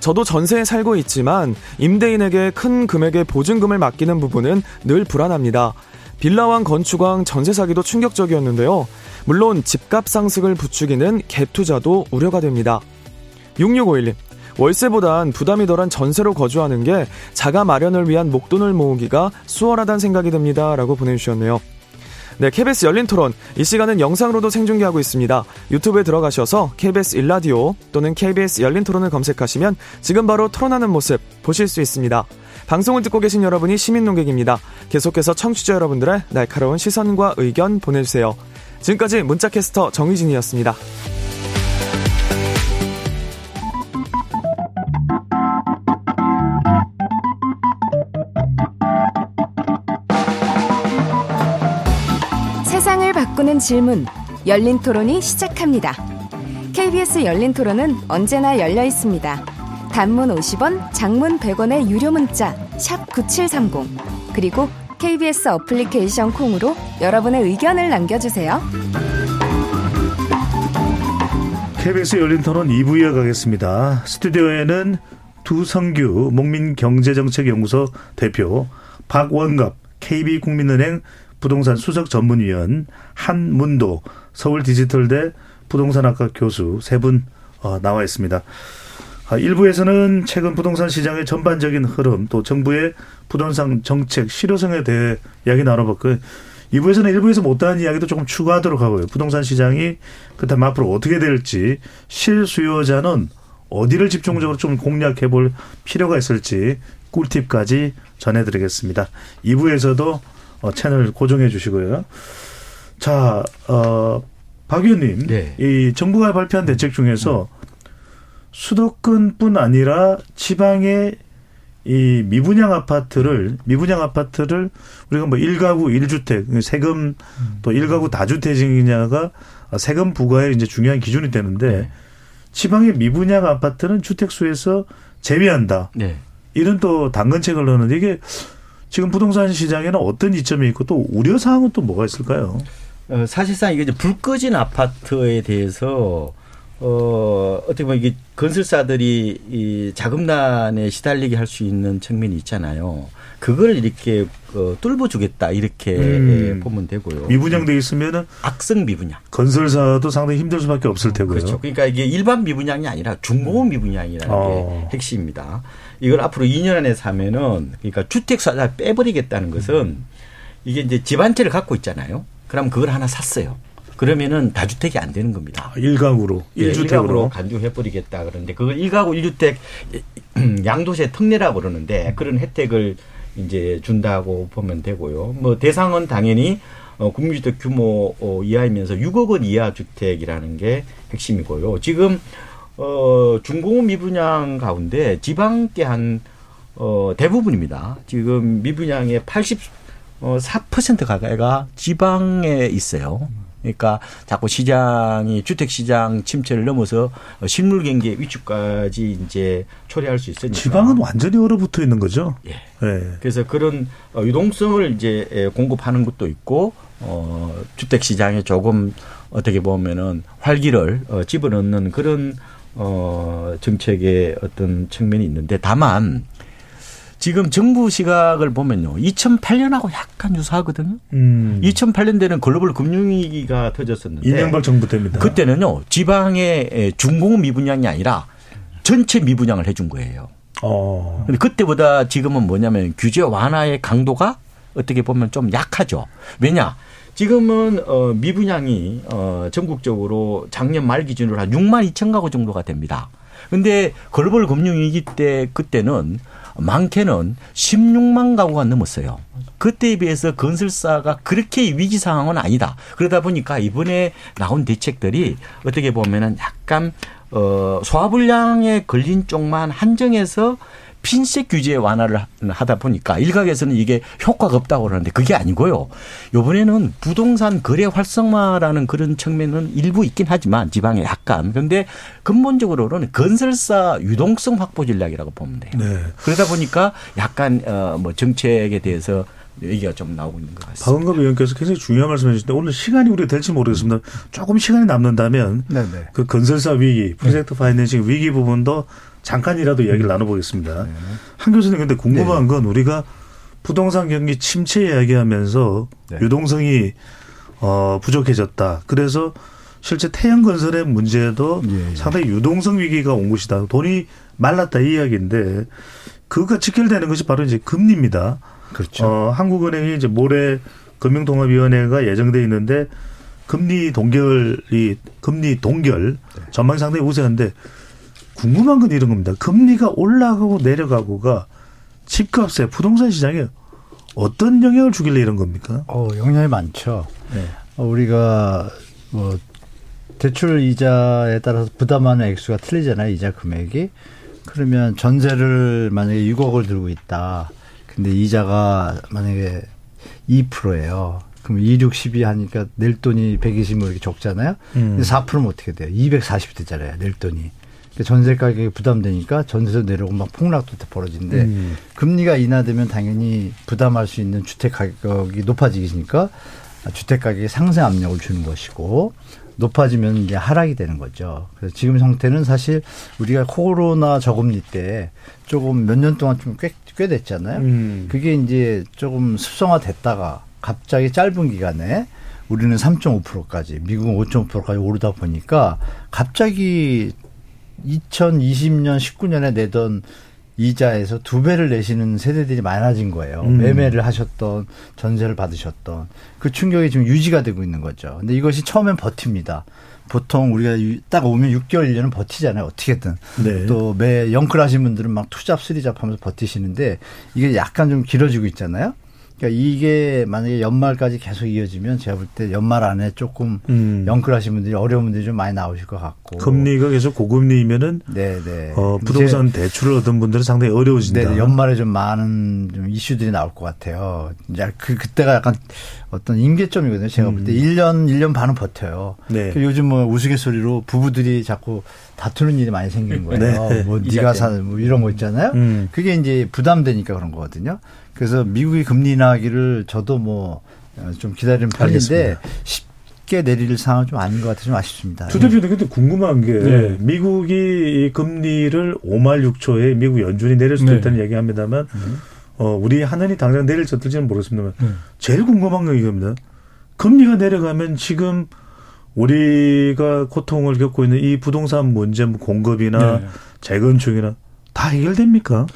M: 저도 전세에 살고 있지만 임대인에게 큰 금액의 보증금을 맡기는 부분은 늘 불안합니다. 빌라왕 건축왕 전세 사기도 충격적이었는데요. 물론 집값 상승을 부추기는 갭 투자도 우려가 됩니다. 6651님. 월세보단 부담이 덜한 전세로 거주하는 게 자가 마련을 위한 목돈을 모으기가 수월하다는 생각이 듭니다. 라고 보내주셨네요. 네, KBS 열린 토론. 이 시간은 영상으로도 생중계하고 있습니다. 유튜브에 들어가셔서 KBS 일라디오 또는 KBS 열린 토론을 검색하시면 지금 바로 토론하는 모습 보실 수 있습니다. 방송을 듣고 계신 여러분이 시민 농객입니다. 계속해서 청취자 여러분들의 날카로운 시선과 의견 보내주세요. 지금까지 문자캐스터 정희진이었습니다.
N: 바꾸는 질문 열린 토론이 시작합니다. KBS 열린 토론은 언제나 열려 있습니다. 단문 50원, 장문 100원의 유료 문자 샵9730 그리고 KBS 어플리케이션 콩으로 여러분의 의견을 남겨주세요.
B: KBS 열린 토론 2부 이어가겠습니다. 스튜디오에는 두성규 목민경제정책연구소 대표, 박원갑 KB국민은행 부동산 수석 전문위원, 한문도 서울 디지털대 부동산학과 교수 세분 어, 나와 있습니다. 아, 일부에서는 최근 부동산 시장의 전반적인 흐름 또 정부의 부동산 정책 실효성에 대해 이야기 나눠봤고요. 2부에서는 일부에서 못다한 이야기도 조금 추가하도록 하고요. 부동산 시장이 그다음 앞으로 어떻게 될지 실수요자는 어디를 집중적으로 좀 공략해 볼 필요가 있을지 꿀팁까지 전해드리겠습니다. 2부에서도 어, 채널 고정해 주시고요. 자, 어, 박 의원님,
J: 네.
B: 이 정부가 발표한 대책 중에서 수도권뿐 아니라 지방의 이 미분양 아파트를 미분양 아파트를 우리가 뭐 1가구 1주택 세금 또 1가구 다주택이냐가 세금 부과의 이제 중요한 기준이 되는데 지방의 미분양 아파트는 주택 수에서 제외한다.
J: 네.
B: 이런 또 당근책을 넣는데 이게 지금 부동산 시장에는 어떤 이점이 있고 또 우려 사항은 또 뭐가 있을까요?
J: 어, 사실상 이게 이제 불 꺼진 아파트에 대해서 어, 어떻게 보면 이게 건설사들이 이 자금난에 시달리게 할 수 있는 측면이 있잖아요. 그걸 이렇게 어, 뚫어주겠다 이렇게
B: 음.
J: 예, 보면 되고요.
B: 미분양돼 있으면은
J: 악성 미분양.
B: 건설사도 상당히 힘들 수밖에 없을 테고요.
J: 그렇죠. 그러니까 이게 일반 미분양이 아니라 중고급 미분양이라는
B: 어.
J: 게 핵심입니다. 이걸 앞으로 2년 안에 사면은 그러니까 주택사를 빼버리겠다는 것은 이게 이제 집 한 채를 갖고 있잖아요. 그럼 그걸 하나 샀어요. 그러면은 다주택이 안 되는 겁니다.
B: 일가구로
J: 예,
B: 1주택으로
J: 일가구로 간주해 버리겠다 그러는데 그걸 일가구 1주택 양도세 특례라고 그러는데 그런 혜택을 이제 준다고 보면 되고요. 뭐 대상은 당연히 어, 국민주택 규모 어, 이하이면서 6억 원 이하 주택이라는 게 핵심이고요. 지금 어, 중공업 미분양 가운데 지방계 한 어, 대부분입니다. 지금 미분양의 84% 가까이가 지방에 있어요. 그러니까 자꾸 시장이 주택 시장 침체를 넘어서 실물 경기 위축까지 이제 초래할 수 있으니까
B: 지방은 완전히 얼어붙어 있는 거죠.
J: 예.
B: 예.
J: 그래서 그런 어, 유동성을 이제 예, 공급하는 것도 있고 어 주택 시장에 조금 어떻게 보면은 활기를 어 집어넣는 그런 어 정책의 어떤 측면이 있는데 다만 지금 정부 시각을 보면요. 2008년하고 약간 유사하거든요.
B: 음.
J: 2008년대는 글로벌 금융위기가 터졌었는데
B: 이명박 정부 때입니다.
J: 그때는요. 지방의 중공업 미분양이 아니라 전체 미분양을 해준 거예요.
B: 어.
J: 근데 그때보다 지금은 뭐냐면 규제 완화의 강도가 어떻게 보면 좀 약하죠. 왜냐? 지금은 어 미분양이 어 전국적으로 작년 말 기준으로 한 6만 2천 가구 정도가 됩니다. 근데 글로벌 금융 위기 때 그때는 많게는 16만 가구가 넘었어요. 그때에 비해서 건설사가 그렇게 위기 상황은 아니다. 그러다 보니까 이번에 나온 대책들이 어떻게 보면은 약간 어 소화불량에 걸린 쪽만 한정해서 핀셋 규제 완화를 하다 보니까 일각에서는 이게 효과가 없다고 그러는데 그게 아니고요. 요번에는 부동산 거래 활성화라는 그런 측면은 일부 있긴 하지만 지방에 약간. 그런데 근본적으로는 건설사 유동성 확보 전략이라고 보면 돼요.
B: 네.
J: 그러다 보니까 약간 어뭐 정책에 대해서 얘기가 좀 나오고 있는 것 같습니다.
B: 박은갑 의원께서 굉장히 중요한 말씀해 주신데 오늘 시간이 우리가 될지 모르겠습니다. 조금 시간이 남는다면
K: 네네.
B: 그 건설사 위기, 프로젝트 파이낸싱 위기 부분도 잠깐이라도 이야기를 나눠보겠습니다. 한 교수님 근데 궁금한 건 우리가 부동산 경기 침체 이야기하면서
K: 네.
B: 유동성이 어 부족해졌다. 그래서 실제 태양 건설의 문제도
K: 예, 예.
B: 상당히 유동성 위기가 온 것이다. 돈이 말랐다 이 이야기인데 그거가 직결되는 것이 바로 이제 금리입니다.
K: 그렇죠.
B: 어, 한국은행이 이제 모레 금융통합위원회가 예정돼 있는데 금리 동결이 금리 동결
K: 네.
B: 전망이 상당히 우세한데 궁금한 건 이런 겁니다. 금리가 올라가고 내려가고가 집값에 부동산 시장에 어떤 영향을 주길래 이런 겁니까?
K: 어, 영향이 많죠.
B: 네.
K: 어, 우리가 뭐 대출 이자에 따라서 부담하는 액수가 틀리잖아요. 이자 금액이. 그러면 전세를 만약에 6억을 들고 있다. 근데 이자가 만약에 2%예요. 그럼 2, 6, 12 하니까 낼 돈이 120뭐 이렇게 적잖아요.
B: 음.
K: 근데 4%면 어떻게 돼요? 240 되잖아요. 낼 돈이. 전세 가격이 부담되니까 전세도 내려오고 막 폭락도 벌어진데
B: 음.
K: 금리가 인하되면 당연히 부담할 수 있는 주택 가격이 높아지니까 주택 가격에 상승 압력을 주는 것이고 높아지면 이제 하락이 되는 거죠. 그래서 지금 상태는 사실 우리가 코로나 저금리 때 조금 몇 년 동안 좀꽤꽤 됐잖아요.
B: 음.
K: 그게 이제 조금 습성화됐다가 갑자기 짧은 기간에 우리는 3.5%까지 미국은 5.5%까지 오르다 보니까 갑자기 2020년 19년에 내던 이자에서 두 배를 내시는 세대들이 많아진 거예요.
B: 음.
K: 매매를 하셨던 전세를 받으셨던 그 충격이 지금 유지가 되고 있는 거죠. 근데 이것이 처음엔 버팁니다. 보통 우리가 유- 딱 오면 6개월 1년은 버티잖아요. 어떻게든.
B: 네.
K: 또매 영클 하신 분들은 막 투잡 쓰리잡 하면서 버티시는데 이게 약간 좀 길어지고 있잖아요. 그러니까 이게 만약에 연말까지 계속 이어지면 제가 볼 때 연말 안에 조금
B: 음.
K: 영클 하신 분들이 어려운 분들이 좀 많이 나오실 것 같고.
B: 금리가 계속 고금리면은
K: 네네.
B: 어, 부동산 대출을 얻은 분들은 상당히 어려워진다.
K: 네, 연말에 좀 많은 좀 이슈들이 나올 것 같아요. 이제 그 그때가 약간 어떤 임계점이거든요. 제가 볼 때 1년 1년 반은 버텨요.
B: 음. 네.
K: 그 요즘 뭐 우스갯소리로 부부들이 자꾸 다투는 일이 많이 생기는 거예요.
B: 네.
K: 뭐 네가
B: 때문에.
K: 사뭐 이런 거 있잖아요.
B: 음.
K: 그게 이제 부담되니까 그런 거거든요. 그래서 미국이 금리 인하기를 저도 뭐 좀 기다리는 편인데. 쉽게 내릴 상황은 좀 아닌 것 같아서 좀 아쉽습니다.
B: 주 대표님 근데 궁금한 게
L: 네.
B: 미국이 이 금리를 5말 6초에 미국 연준이 내릴 수도
L: 네.
B: 있다는 얘기합니다만 어, 우리 하늘이 당장 내릴지 어떨지는 모르겠습니다만
L: 네.
B: 제일 궁금한 건 이겁니다. 금리가 내려가면 지금 우리가 고통을 겪고 있는 이 부동산 문제 뭐 공급이나
L: 네.
B: 재건축이나 다 해결됩니까?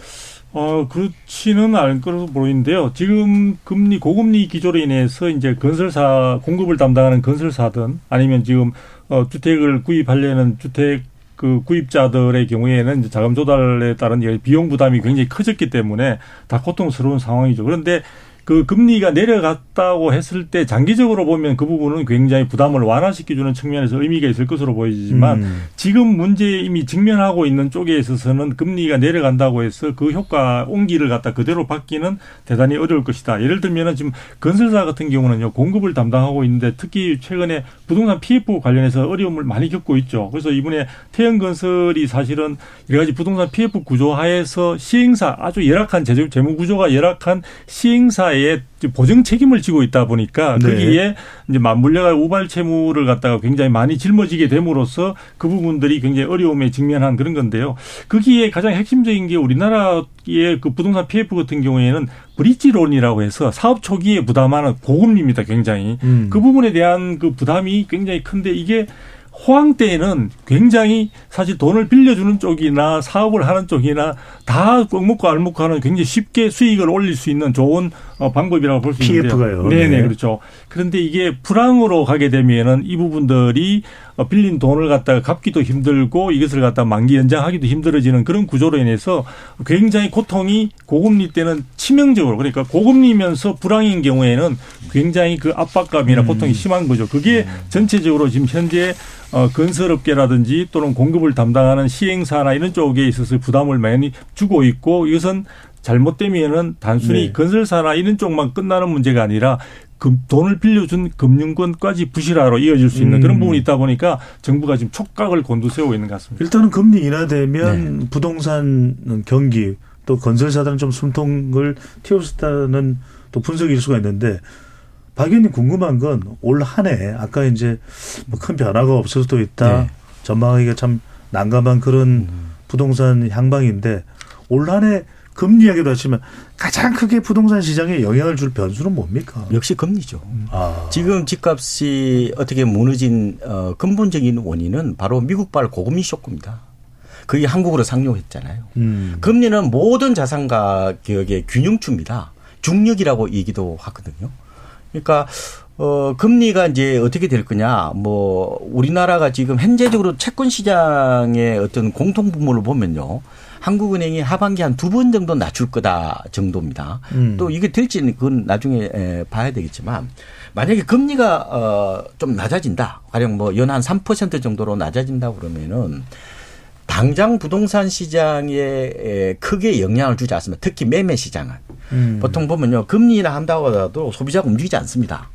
L: 어, 그렇지는 않을 것으로 보이는데요. 지금 금리, 고금리 기조로 인해서 이제 건설사, 공급을 담당하는 건설사든 아니면 지금, 어, 주택을 구입하려는 주택 그 구입자들의 경우에는 이제 자금 조달에 따른 이 비용 부담이 굉장히 커졌기 때문에 다 고통스러운 상황이죠. 그런데 그 금리가 내려갔다고 했을 때 장기적으로 보면 그 부분은 굉장히 부담을 완화시켜주는 측면에서 의미가 있을 것으로 보이지만
B: 음.
L: 지금 문제에 이미 직면하고 있는 쪽에 있어서는 금리가 내려간다고 해서 그 효과 온기를 갖다 그대로 받기는 대단히 어려울 것이다. 예를 들면은 지금 건설사 같은 경우는요 공급을 담당하고 있는데 특히 최근에 부동산 PF 관련해서 어려움을 많이 겪고 있죠. 그래서 이번에 태연건설이 사실은 여러 가지 부동산 PF 구조 하에서 시행사 아주 열악한 재무, 재무 구조가 열악한 시행사 의 보증 책임을 지고 있다 보니까
B: 네.
L: 거기에 이제 맞물려가 우발 채무를 갖다가 굉장히 많이 짊어지게 됨으로써 그 부분들이 굉장히 어려움에 직면한 그런 건데요. 거기에 가장 핵심적인 게 우리나라의 그 부동산 PF 같은 경우에는 브릿지론이라고 해서 사업 초기에 부담하는 고금리입니다. 굉장히
B: 음.
L: 그 부분에 대한 그 부담이 굉장히 큰데 이게 호황 때에는 굉장히 사실 돈을 빌려주는 쪽이나 사업을 하는 쪽이나 다 꽉먹고 알먹고 하는 굉장히 쉽게 수익을 올릴 수 있는 좋은 어, 방법이라고 볼 수 있는데요.
B: PF가요.
L: 네네
B: 네.
L: 그렇죠. 그런데 이게 불황으로 가게 되면은 이 부분들이 어, 빌린 돈을 갖다가 갚기도 힘들고 이것을 갖다 만기 연장하기도 힘들어지는 그런 구조로 인해서 굉장히 고통이 고금리 때는 치명적으로 그러니까 고금리면서 불황인 경우에는 굉장히 그 압박감이나
B: 음.
L: 고통이 심한 거죠. 그게 전체적으로 지금 현재 어, 건설업계라든지 또는 공급을 담당하는 시행사나 이런 쪽에 있어서 부담을 많이 주고 있고 이것은 잘못되면은 단순히
B: 네.
L: 건설사나 이런 쪽만 끝나는 문제가 아니라 금, 돈을 빌려준 금융권까지 부실화로 이어질 수 있는
B: 음.
L: 그런 부분이 있다 보니까 정부가 지금 촉각을 곤두세우고 있는 것 같습니다.
B: 일단은 금리 인하되면 부동산 경기 또 건설사들은 좀 숨통을 틔웠다는 또 분석일 수가 있는데 박 의원님 궁금한 건 올 한 해 아까 이제 뭐 큰 변화가 없을 수도 있다
J: 네.
B: 전망하기가 참 난감한 그런 부동산 향방인데 올 한 해 금리 이야기도 하시면 가장 크게 부동산 시장에 영향을 줄 변수는 뭡니까?
J: 역시 금리죠.
B: 아.
J: 지금 집값이 어떻게 무너진 어, 근본적인 원인은 바로 미국발 고금리 쇼크입니다. 그게 한국으로 상용했잖아요.
B: 음.
J: 금리는 모든 자산 가격의 균형추입니다. 중력이라고 얘기도 하거든요. 그러니까 어 금리가 이제 어떻게 될 거냐? 뭐 우리나라가 지금 현재적으로 채권 시장의 어떤 공통 부분을 보면요. 한국은행이 하반기 한 두 번 정도 낮출 거다 정도입니다.
B: 음.
J: 또 이게 될지는 그건 나중에 에, 봐야 되겠지만 만약에 금리가 어 좀 낮아진다. 가령 뭐 연 한 3% 정도로 낮아진다 그러면은 당장 부동산 시장에 에, 크게 영향을 주지 않습니다. 특히 매매 시장은.
B: 음.
J: 보통 보면요. 금리나 한다고 하더라도 소비자가 움직이지 않습니다.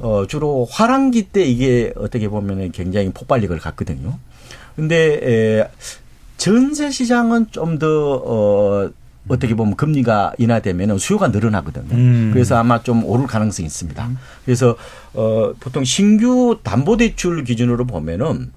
J: 어, 주로 화랑기 때 이게 어떻게 보면 은 굉장히 폭발력을 갖거든요. 근데, 에, 전세 시장은 좀 더, 어, 어떻게 보면 금리가 인하되면 수요가 늘어나거든요.
B: 음.
J: 그래서 아마 좀 오를 가능성이 있습니다. 그래서 어 보통 신규 담보 대출 기준으로 보면은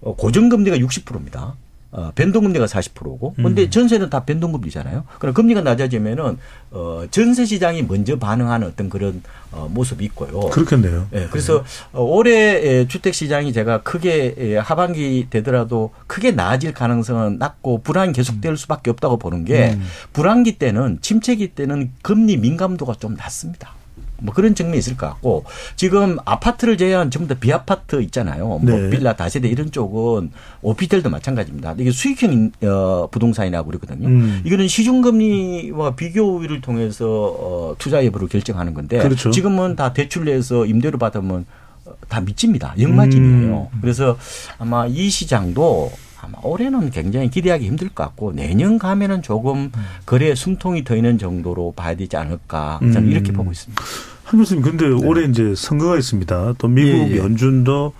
J: 어, 고정금리가 60%입니다. 어, 변동금리가 40%고. 근데
B: 음.
J: 전세는 다 변동금리잖아요. 그럼 금리가 낮아지면은 어, 전세 시장이 먼저 반응하는 어떤 그런 어, 모습이 있고요.
B: 그렇겠네요.
J: 예, 그래서 어, 올해 에, 주택 시장이 제가 크게 에, 하반기 되더라도 크게 나아질 가능성은 낮고 불안이 계속될 수밖에 없다고 보는 게
B: 음.
J: 불안기 때는 침체기 때는 금리 민감도가 좀 낮습니다. 뭐 그런 측면이 있을 것 같고 지금 아파트를 제외한 전부 다 비아파트 있잖아요. 뭐
B: 네.
J: 빌라 다세대 이런 쪽은 오피텔도 마찬가지입니다. 이게 수익형 어, 부동산이라고 그러거든요.
B: 음.
J: 이거는 시중금리와 비교 우위를 통해서 어, 투자 여부를 결정하는 건데
B: 그렇죠.
J: 지금은 다 대출 내서 임대료 받으면 어, 다 미칩니다. 역마진이에요.
B: 음.
J: 그래서 아마 이 시장도 아마 올해는 굉장히 기대하기 힘들 것 같고 내년 가면은 조금 거래에 숨통이 더 있는 정도로 봐야 되지 않을까 저는
B: 음.
J: 이렇게 보고 있습니다.
B: 한 교수님, 근데 올해 이제 선거가 있습니다. 또 미국
J: 예, 예.
B: 연준도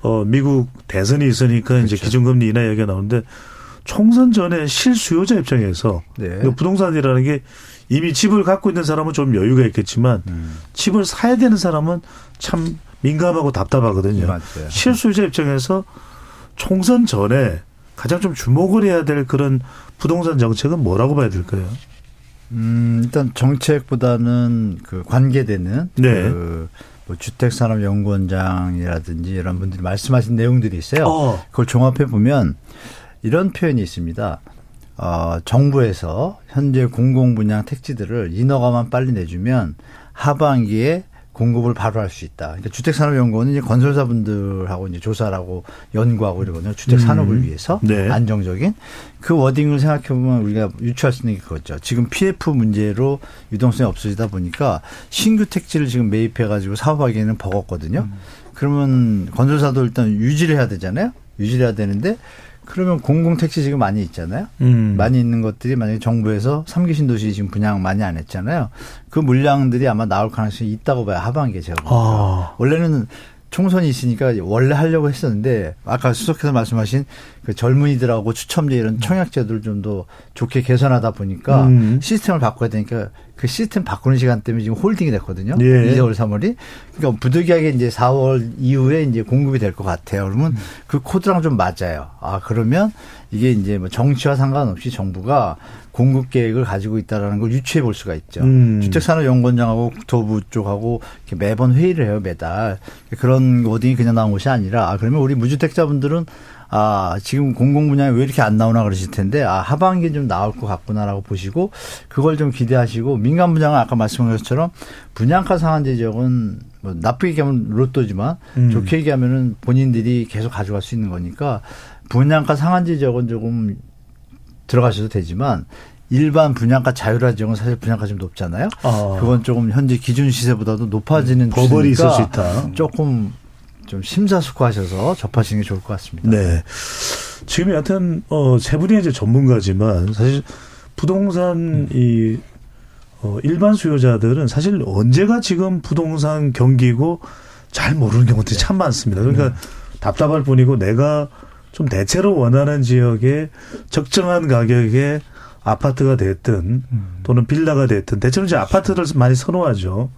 B: 어 미국 대선이 있으니까 이제
J: 그렇죠.
B: 기준금리 인하 얘기가 나오는데 총선 전에 실수요자 입장에서
K: 네.
B: 그 부동산이라는 게 이미 집을 갖고 있는 사람은 좀 여유가 있겠지만
K: 음.
B: 집을 사야 되는 사람은 참 민감하고 답답하거든요.
K: 맞아요.
B: 실수요자 입장에서 총선 전에 가장 좀 주목을 해야 될 그런 부동산 정책은 뭐라고 봐야 될까요?
K: 음, 일단 정책보다는 그 관계되는
B: 네.
K: 그 뭐 주택산업연구원장이라든지 이런 분들이 말씀하신 내용들이 있어요.
B: 어.
K: 그걸 종합해 보면 이런 표현이 있습니다. 어, 정부에서 현재 공공 분양 택지들을 인허가만 빨리 내주면 하반기에 공급을 바로 할 수 있다. 그러니까 주택산업연구원은 이제 건설사분들하고 이제 조사하고 연구하고 이러거든요. 주택 산업을
B: 음.
K: 위해서
B: 네.
K: 안정적인 그 워딩을 생각해 보면 우리가 유추할 수 있는 게 그거죠. 지금 PF 문제로 유동성이 없어지다 보니까 신규 택지를 지금 매입해 가지고 사업하기에는 버겁거든요. 그러면 건설사도 일단 유지를 해야 되잖아요. 유지를 해야 되는데 그러면 공공 택지 지금 많이 있잖아요.
B: 음.
K: 많이 있는 것들이 만약에 정부에서 삼기 신도시 지금 분양 많이 안 했잖아요. 그 물량들이 아마 나올 가능성이 있다고 봐요. 하반기에 제가 보니까.
B: 아.
K: 원래는 총선이 있으니까 원래 하려고 했었는데 아까 수석께서 말씀하신 그 젊은이들하고 추첨제 이런 청약 제도를 좀 더 좋게 개선하다 보니까
B: 음.
K: 시스템을 바꿔야 되니까 그 시스템 바꾸는 시간 때문에 지금 홀딩이 됐거든요.
B: 예.
K: 2월, 3월이. 그러니까 부득이하게 이제 4월 이후에 이제 공급이 될 것 같아요. 그러면 그 코드랑 좀 맞아요. 아, 그러면 이게 이제 뭐 정치와 상관없이 정부가 공급 계획을 가지고 있다라는 걸 유추해 볼 수가 있죠.
B: 음.
K: 주택산업연구원장하고 국토부 쪽하고 매번 회의를 해요, 매달. 그런 워딩이 그냥 나온 것이 아니라, 아, 그러면 우리 무주택자분들은 아, 지금 공공 분야에 왜 이렇게 안 나오나 그러실 텐데, 아, 하반기에 좀 나올 것 같구나라고 보시고, 그걸 좀 기대하시고, 민간 분양은 아까 말씀한 것처럼, 분양가 상한제 지역은 뭐 나쁘게 얘기하면 로또지만,
B: 음.
K: 좋게 얘기하면은 본인들이 계속 가져갈 수 있는 거니까, 분양가 상한제 지역은 조금 들어가셔도 되지만, 일반 분양가 자율화 지역은 사실 분양가 좀 높잖아요.
B: 아.
K: 그건 조금 현재 기준 시세보다도 높아지는
B: 버블이 있을 수 있다.
K: 조금 좀 심사숙고하셔서 접하시는 게 좋을 것 같습니다.
B: 네. 지금 여하튼 어, 세 분이 이제 전문가지만 사실 부동산 이 어, 일반 수요자들은 사실 언제가 지금 부동산 경기고 잘 모르는 경우들이 참 많습니다. 그러니까 답답할 뿐이고 내가 좀 대체로 원하는 지역에 적정한 가격에 아파트가 됐든 또는 빌라가 됐든 대체로 이제 아파트를 많이 선호하죠.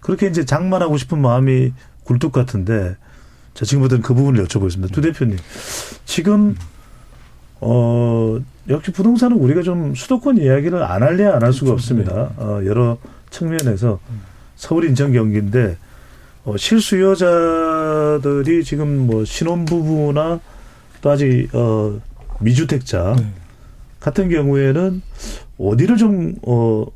B: 그렇게 이제 장만하고 싶은 마음이 굴뚝 같은데 자 지금부터는 그 부분을 여쭤보겠습니다. 두 대표님 지금 어 역시 부동산은 우리가 좀 수도권 이야기를 안 할래야 안할 수가 없습니다. 어, 여러 측면에서 서울 인천 경기인데 어, 실수요자들이 지금 뭐 신혼부부나 또 아직 어, 미주택자 같은 경우에는 어디를 좀 어,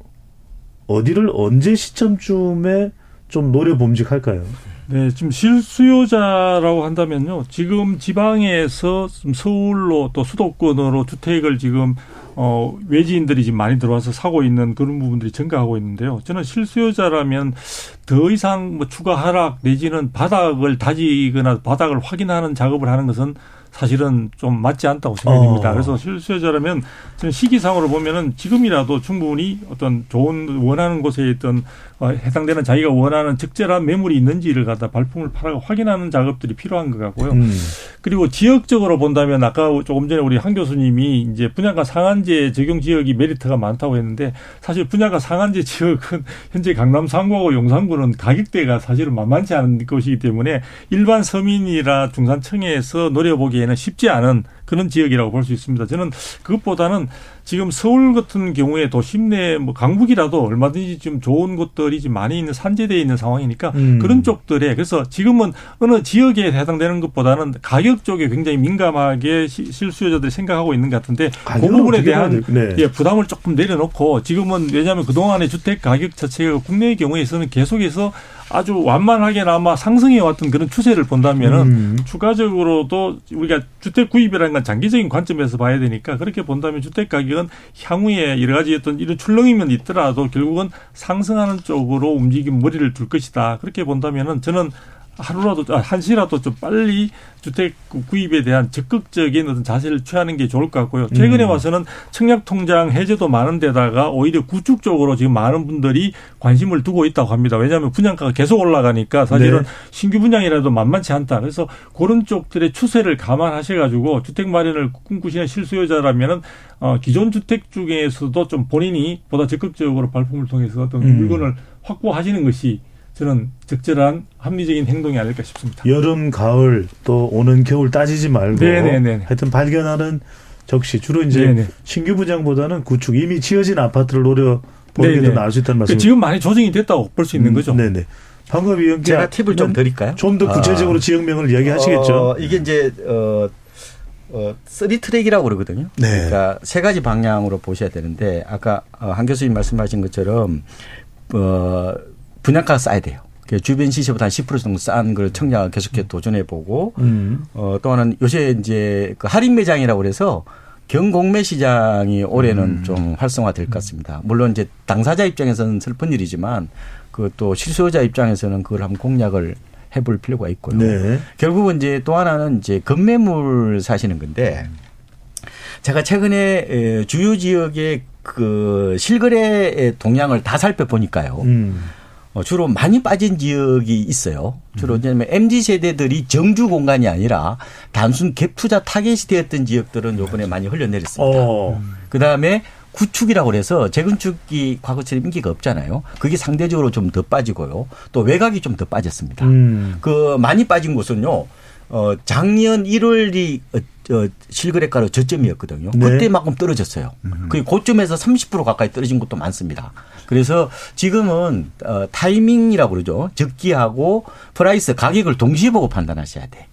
B: 어디를 언제 시점쯤에 좀 노려봄직할까요?
L: 네, 지금 실수요자라고 한다면요. 지금 지방에서 좀 서울로 또 수도권으로 주택을 지금 어 외지인들이 지금 많이 들어와서 사고 있는 그런 부분들이 증가하고 있는데요. 저는 실수요자라면 더 이상 뭐 추가 하락 내지는 바닥을 다지거나 바닥을 확인하는 작업을 하는 것은 사실은 좀 맞지 않다고 생각됩니다.
B: 어.
L: 그래서 실수요자라면 저는 시기상으로 보면은 지금이라도 충분히 어떤 좋은 원하는 곳에 있던 어, 해당되는 자기가 원하는 적절한 매물이 있는지를 갖다 발품을 팔아 확인하는 작업들이 필요한 것 같고요.
B: 음.
L: 그리고 지역적으로 본다면 아까 조금 전에 우리 한 교수님이 이제 분양가 상한제 적용 지역이 메리트가 많다고 했는데 사실 분양가 상한제 지역은 현재 강남 상구하고 용산구는 가격대가 사실은 만만치 않은 것이기 때문에 일반 서민이나 중산층에서 노려보기에는 쉽지 않은 그런 지역이라고 볼 수 있습니다. 저는 그것보다는 지금 서울 같은 경우에 도심 내뭐 강북이라도 얼마든지 좀 좋은 곳들이 좀 많이 있는 산재되어 있는 상황이니까
B: 음.
L: 그런 쪽들에 그래서 지금은 어느 지역에 해당되는 것보다는 가격 쪽에 굉장히 민감하게 시- 실수요자들이 생각하고 있는 것 같은데 그 부분에 대한
B: 돼? 네.
L: 예, 부담을 조금 내려놓고 지금은 왜냐하면 그동안의 주택 가격 자체가 국내의 경우에서는 계속해서 아주 완만하게나마 상승해 왔던 그런 추세를 본다면은
B: 음.
L: 추가적으로도 우리가 주택 구입이라는 건 장기적인 관점에서 봐야 되니까 그렇게 본다면 주택 가격은 향후에 여러 가지 어떤 이런 출렁이면 있더라도 결국은 상승하는 쪽으로 움직임 머리를 둘 것이다. 그렇게 본다면은 저는 하루라도 아, 한시라도 좀 빨리 주택 구- 구입에 대한 적극적인 어떤 자세를 취하는 게 좋을 것 같고요. 최근에
B: 음.
L: 와서는 청약 통장 해제도 많은 데다가 오히려 구축 쪽으로 지금 많은 분들이 관심을 두고 있다고 합니다. 왜냐하면 분양가가 계속 올라가니까 사실은
B: 네.
L: 신규 분양이라도 만만치 않다. 그래서 그런 쪽들의 추세를 감안하셔 가지고 주택 마련을 꿈꾸시는 실수요자라면은 어, 기존 주택 중에서도 좀 본인이 보다 적극적으로 발품을 통해서 어떤
B: 음.
L: 물건을 확보하시는 것이 저는 적절한 합리적인 행동이 아닐까 싶습니다.
B: 여름, 가을 또 오는 겨울 따지지 말고
L: 네네네.
B: 하여튼 발견하는 적시 주로 이제
L: 네네.
B: 신규 분양보다는 구축 이미 지어진 아파트를 노려 보는 게 더. 나을 수 있다는
L: 그
B: 말씀.
L: 지금 많이 조정이 됐다고 볼 수 있는 거죠.
B: 네네. 방금 위원께
J: 제가 팁을 좀 드릴까요?
B: 좀 더 구체적으로
J: 아.
B: 지역명을 이야기하시겠죠.
J: 어, 이게 이제 어, 어, three track이라고 그러거든요.
B: 네.
J: 그러니까 세 가지 방향으로 보셔야 되는데 아까 어, 한 교수님 말씀하신 것처럼 어, 분양가가 싸야 돼요. 그 주변 시세보다 한 10% 정도 싼 걸 청약을 계속해서 도전해 보고
B: 음.
J: 어, 또 하나는 요새 이제 그 할인 매장이라고 그래서 경공매 시장이 올해는
B: 음.
J: 좀 활성화될 것 같습니다. 물론 이제 당사자 입장에서는 슬픈 일이지만 그또 실수요자 입장에서는 그걸 한번 공략을 해볼 필요가 있고요.
B: 네.
J: 결국은 이제 또 하나는 이제 건매물 사시는 건데 제가 최근에 에, 주요 지역의 그 실거래 동향을 다 살펴보니까요.
B: 음.
J: 어, 주로 많이 빠진 지역이 있어요. 주로 이제 MZ 세대들이 정주 공간이 아니라 단순 갭 투자 타겟이 되었던 지역들은 요번에 많이 흘려내렸습니다.
B: 어.
J: 그 다음에 구축이라고 그래서 재건축이 과거처럼 인기가 없잖아요. 그게 상대적으로 좀 더 빠지고요. 또 외곽이 좀 더 빠졌습니다.
B: 음.
J: 그 많이 빠진 곳은요. 어 작년 1월이 어, 어, 실거래가로 저점이었거든요.
B: 네.
J: 그때만큼 떨어졌어요. 그 고점에서 30% 가까이 떨어진 곳도 많습니다. 그래서 지금은 어, 타이밍이라고 그러죠. 적기하고 price 가격을 동시에 보고 판단하셔야 돼.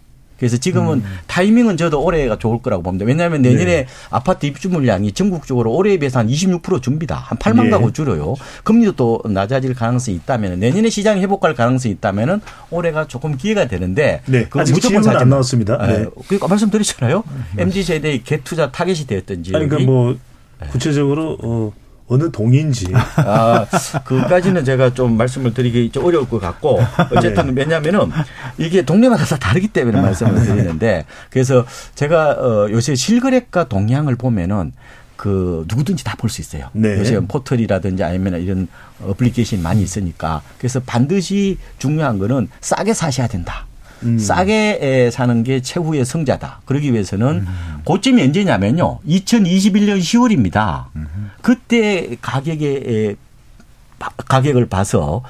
J: 그래서 지금은
B: 음.
J: 타이밍은 저도 올해가 좋을 거라고 봅니다. 왜냐하면 내년에
B: 네.
J: 아파트 입주 물량이 전국적으로 올해에 비해서 한 26% 줍니다. 한 8만
B: 예.
J: 가구 줄어요. 금리도 또 낮아질 가능성이 있다면 내년에 시장이 회복할 가능성이 있다면 올해가 조금 기회가 되는데
B: 네.
J: 그건
B: 아직
J: 무조건
B: 지역은
J: 사지
B: 안
J: 마.
B: 나왔습니다.
J: 예.
B: 네.
J: 그러니까 말씀드렸잖아요. MZ 세대의 갭 투자 타겟이 되었던 지역이
B: 아니 그러니까 뭐 구체적으로 어, 어느 동인지
J: 아, 그까지는 제가 좀 말씀을 드리기 좀 어려울 것 같고 어쨌든 왜냐하면은 이게 동네마다 다 다르기 때문에 말씀을 드리는데 그래서 제가 어, 요새 실거래가 동향을 보면은 그 누구든지 다 볼 수 있어요.
B: 네.
J: 요새 포털이라든지 아니면 이런 어플리케이션이 많이 있으니까 그래서 반드시 중요한 거는 싸게 사셔야 된다.
B: 음.
J: 싸게 에, 사는 게 최후의 성자다. 그러기 위해서는 고점이 언제냐면요. 2021년 10월입니다. 그때 가격에 가격을 봐서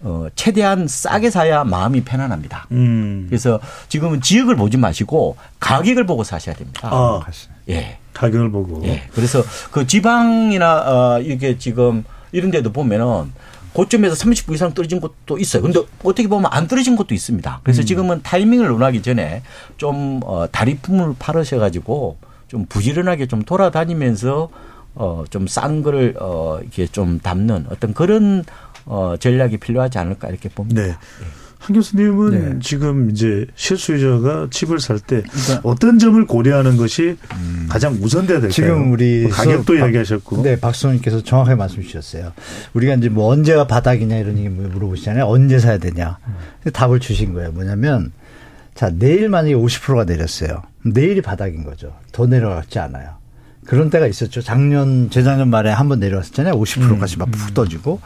J: 어, 최대한 싸게 사야 마음이 편안합니다.
B: 음.
J: 그래서 지금은 지역을 보지 마시고 가격을 보고 사셔야 됩니다.
B: 아,
J: 예.
B: 가격을 보고.
J: 예. 그래서 그 지방이나 어, 이게 지금 이런 데도 보면은 고점에서 30% 이상 떨어진 것도 있어요. 근데 어떻게 보면 안 떨어진 것도 있습니다. 그래서
B: 음.
J: 지금은 타이밍을 논하기 전에 좀 어, 다리 품을 팔으셔 가지고 좀 부지런하게 좀 돌아다니면서 어, 좀 싼 거를 어, 이렇게 좀 담는 어떤 그런 어, 전략이 필요하지 않을까 이렇게 봅니다.
B: 네. 한 교수님은
J: 네.
B: 지금 이제 실수요자가 집을 살때
K: 그러니까
B: 어떤 점을 고려하는 것이 가장 우선돼야 될까요?
K: 지금 우리
B: 뭐 가격도
K: 박-
B: 이야기하셨고.
K: 네, 박수님께서 정확하게 말씀 주셨어요. 우리가 이제 뭐 언제가 바닥이냐 이런 얘기 물어보시잖아요. 언제 사야 되냐. 답을 주신 거예요. 뭐냐면 자, 내일 만약에 50%가 내렸어요. 내일이 바닥인 거죠. 더 내려갔지 않아요. 그런 때가 있었죠. 작년, 재작년 말에 한번 내려왔었잖아요. 50%까지 막 푹 떠지고.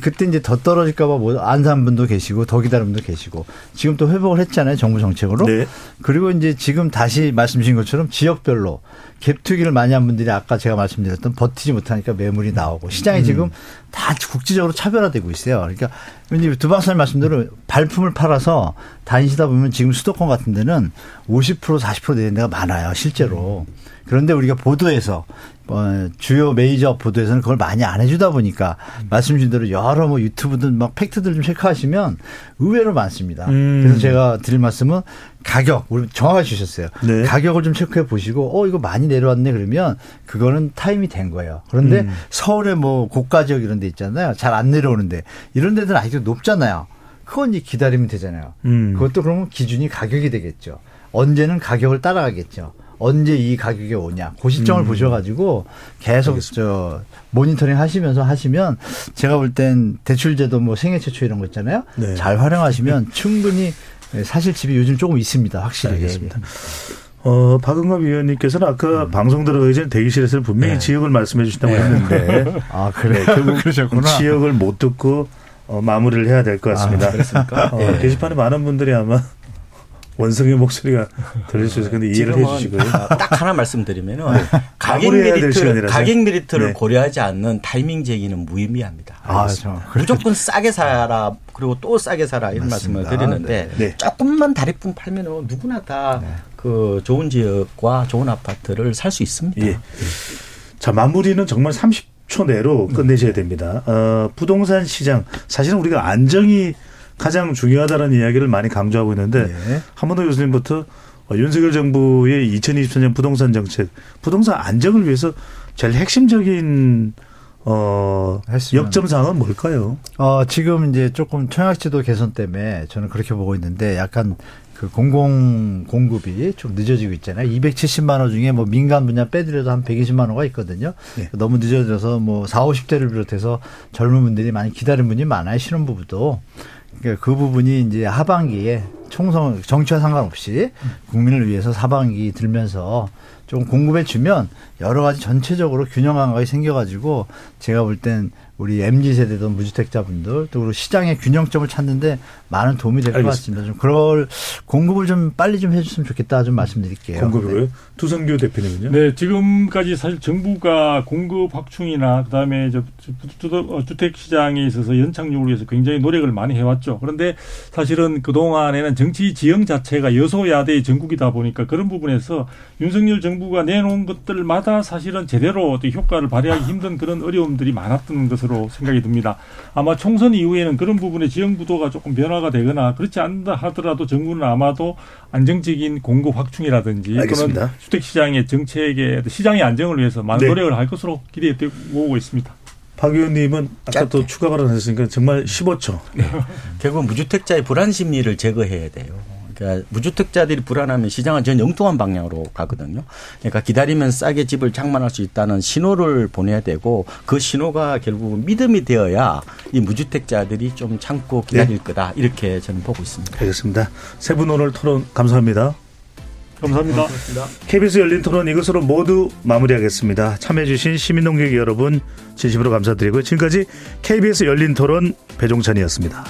K: 그때 이제 더 떨어질까봐 뭐 안산 분도 계시고 더 기다린 분도 계시고 지금 또 회복을 했잖아요. 정부 정책으로.
B: 네.
K: 그리고 이제 지금 다시 말씀 주신 것처럼 지역별로 갭투기를 많이 한 분들이 아까 제가 말씀드렸던 버티지 못하니까 매물이 나오고 시장이
B: 음.
K: 지금 다 국지적으로 차별화되고 있어요. 그러니까 왠지 두 박사님 말씀대로 발품을 팔아서 다니시다 보면 지금 수도권 같은 데는 50% 40% 내는 데가 많아요. 실제로. 그런데 우리가 보도에서 어, 주요 메이저 보도에서는 그걸 많이 안 해주다 보니까 말씀 주신 대로 여러 뭐 유튜브들 막 팩트들 좀 체크하시면 의외로 많습니다.
B: 음.
K: 그래서 제가 드릴 말씀은 가격 우리 정확하게 주셨어요.
B: 네.
K: 가격을 좀 체크해 보시고 어 이거 많이 내려왔네 그러면 그거는 타임이 된 거예요. 그런데
B: 음.
K: 서울에 뭐 고가 지역 이런 데 있잖아요. 잘 안 내려오는데 이런 데들은 아직도 높잖아요. 그건 이제 기다리면 되잖아요.
B: 음.
K: 그것도 그러면 기준이 가격이 되겠죠. 언제는 가격을 따라가겠죠. 언제 이 가격이 오냐. 그 시점을
B: 음.
K: 보셔가지고 계속 저 모니터링 하시면서 하시면 제가 볼 땐 대출제도 뭐 생애 최초 이런 거 있잖아요.
B: 네.
K: 잘 활용하시면 충분히 사실 집이 요즘 조금 있습니다. 확실히.
B: 알겠습니다. 어, 박은갑 위원님께서는 아까 방송 들어가기 전에 대기실에서 분명히
K: 네.
B: 지역을 말씀해 주신다고
K: 네.
B: 했는데.
K: 아, 그래요?
B: 네, 결국
K: 그러셨구나.
B: 지역을 못 듣고 어, 마무리를 해야 될 것 같습니다.
J: 아, 그렇습니까?
B: 어,
J: 예.
B: 게시판에 많은 분들이 아마 원성의 목소리가 들릴 수 있을 건데 이해를 해
J: 지금은
B: 주시고요.
J: 아, 딱 하나 말씀드리면은 가격
B: 마무리해야 될
J: 메리트
B: 시간이라서.
J: 가격 메리트를
B: 네.
J: 고려하지 않는 타이밍 재기는 무의미합니다.
K: 아, 저,
J: 무조건 싸게 사라 그리고 또 싸게 사라 이런
K: 맞습니다.
J: 말씀을 드리는데
B: 네.
J: 조금만 다리품 팔면은 누구나 다 그 좋은 지역과 좋은 아파트를 살 수 있습니다.
B: 예. 자, 마무리는 정말 30초 내로 끝내셔야 됩니다. 어, 부동산 시장, 사실은 우리가 안정이 가장 중요하다는 이야기를 많이 강조하고 있는데,
K: 네.
B: 한번더 교수님부터 어, 윤석열 정부의 2024년 부동산 정책, 부동산 안정을 위해서 제일 핵심적인 어. 역점 사항은 뭘까요?
K: 어, 지금 이제 조금 청약지도 개선 때문에 저는 그렇게 보고 있는데 약간 그 공공 공급이 좀 늦어지고 있잖아요. 270만 원 중에 뭐 민간 분야 빼드려도 한 120만 원가 있거든요.
B: 네.
K: 너무 늦어져서 뭐 4, 50대를 비롯해서 젊은 분들이 많이 기다린 분이 많아요. 신혼부부도. 그러니까 그 부분이 이제 하반기에 총선 정치와 상관없이 국민을 위해서 하반기 들면서 좀 공급해 주면 여러 가지 전체적으로 균형 감각이 생겨가지고 제가 볼 땐 우리 mz 세대든 무주택자분들 또 그리고 시장의 균형점을 찾는데 많은 도움이 될 것. 같습니다. 좀 그럴 공급을 좀 빨리 좀 해줬으면 좋겠다 좀 말씀드릴게요.
B: 공급이고요.
K: 네.
B: 두성규 대표님은요?
L: 네, 지금까지 사실 정부가 공급 확충이나 그다음에 저 주- 어, 주택 시장에 있어서 연착륙을 위해서 굉장히 노력을 많이 해왔죠. 그런데 사실은 그 동안에는 정치 지형 자체가 여소야대의 전국이다 보니까 그런 부분에서 윤석열 정부가 내놓은 것들마다 사실은 제대로 어떤 효과를 발휘하기 힘든 그런 어려움들이 많았던 것 으로 생각이 듭니다. 아마 총선 이후에는 그런 부분에 지형 구도가 조금 변화가 되거나 그렇지 않다 하더라도 정부는 아마도 안정적인 공급 확충이라든지
B: 알겠습니다.
L: 또는 주택 시장의 정책의 시장의 안정을 위해서 많은
B: 네.
L: 노력을 할 것으로 기대되고 오고 있습니다.
B: 박 의원님은 아까 또 추가 발언하셨으니까 정말 15초.
J: 결국 무주택자의 불안 심리를 제거해야 돼요. 그러니까 무주택자들이 불안하면 시장은 전 엉뚱한 방향으로 가거든요. 그러니까 기다리면 싸게 집을 장만할 수 있다는 신호를 보내야 되고 그 신호가 결국은 믿음이 되어야 이 무주택자들이 좀 참고 기다릴 거다 이렇게 저는 보고 있습니다.
B: 알겠습니다. 세 분 오늘 토론 감사합니다.
L: 감사합니다.
B: KBS 열린 토론 이것으로 모두 마무리하겠습니다. 참여해주신 시민농객 여러분 진심으로 감사드리고요. 지금까지 KBS 열린 토론 배종찬이었습니다.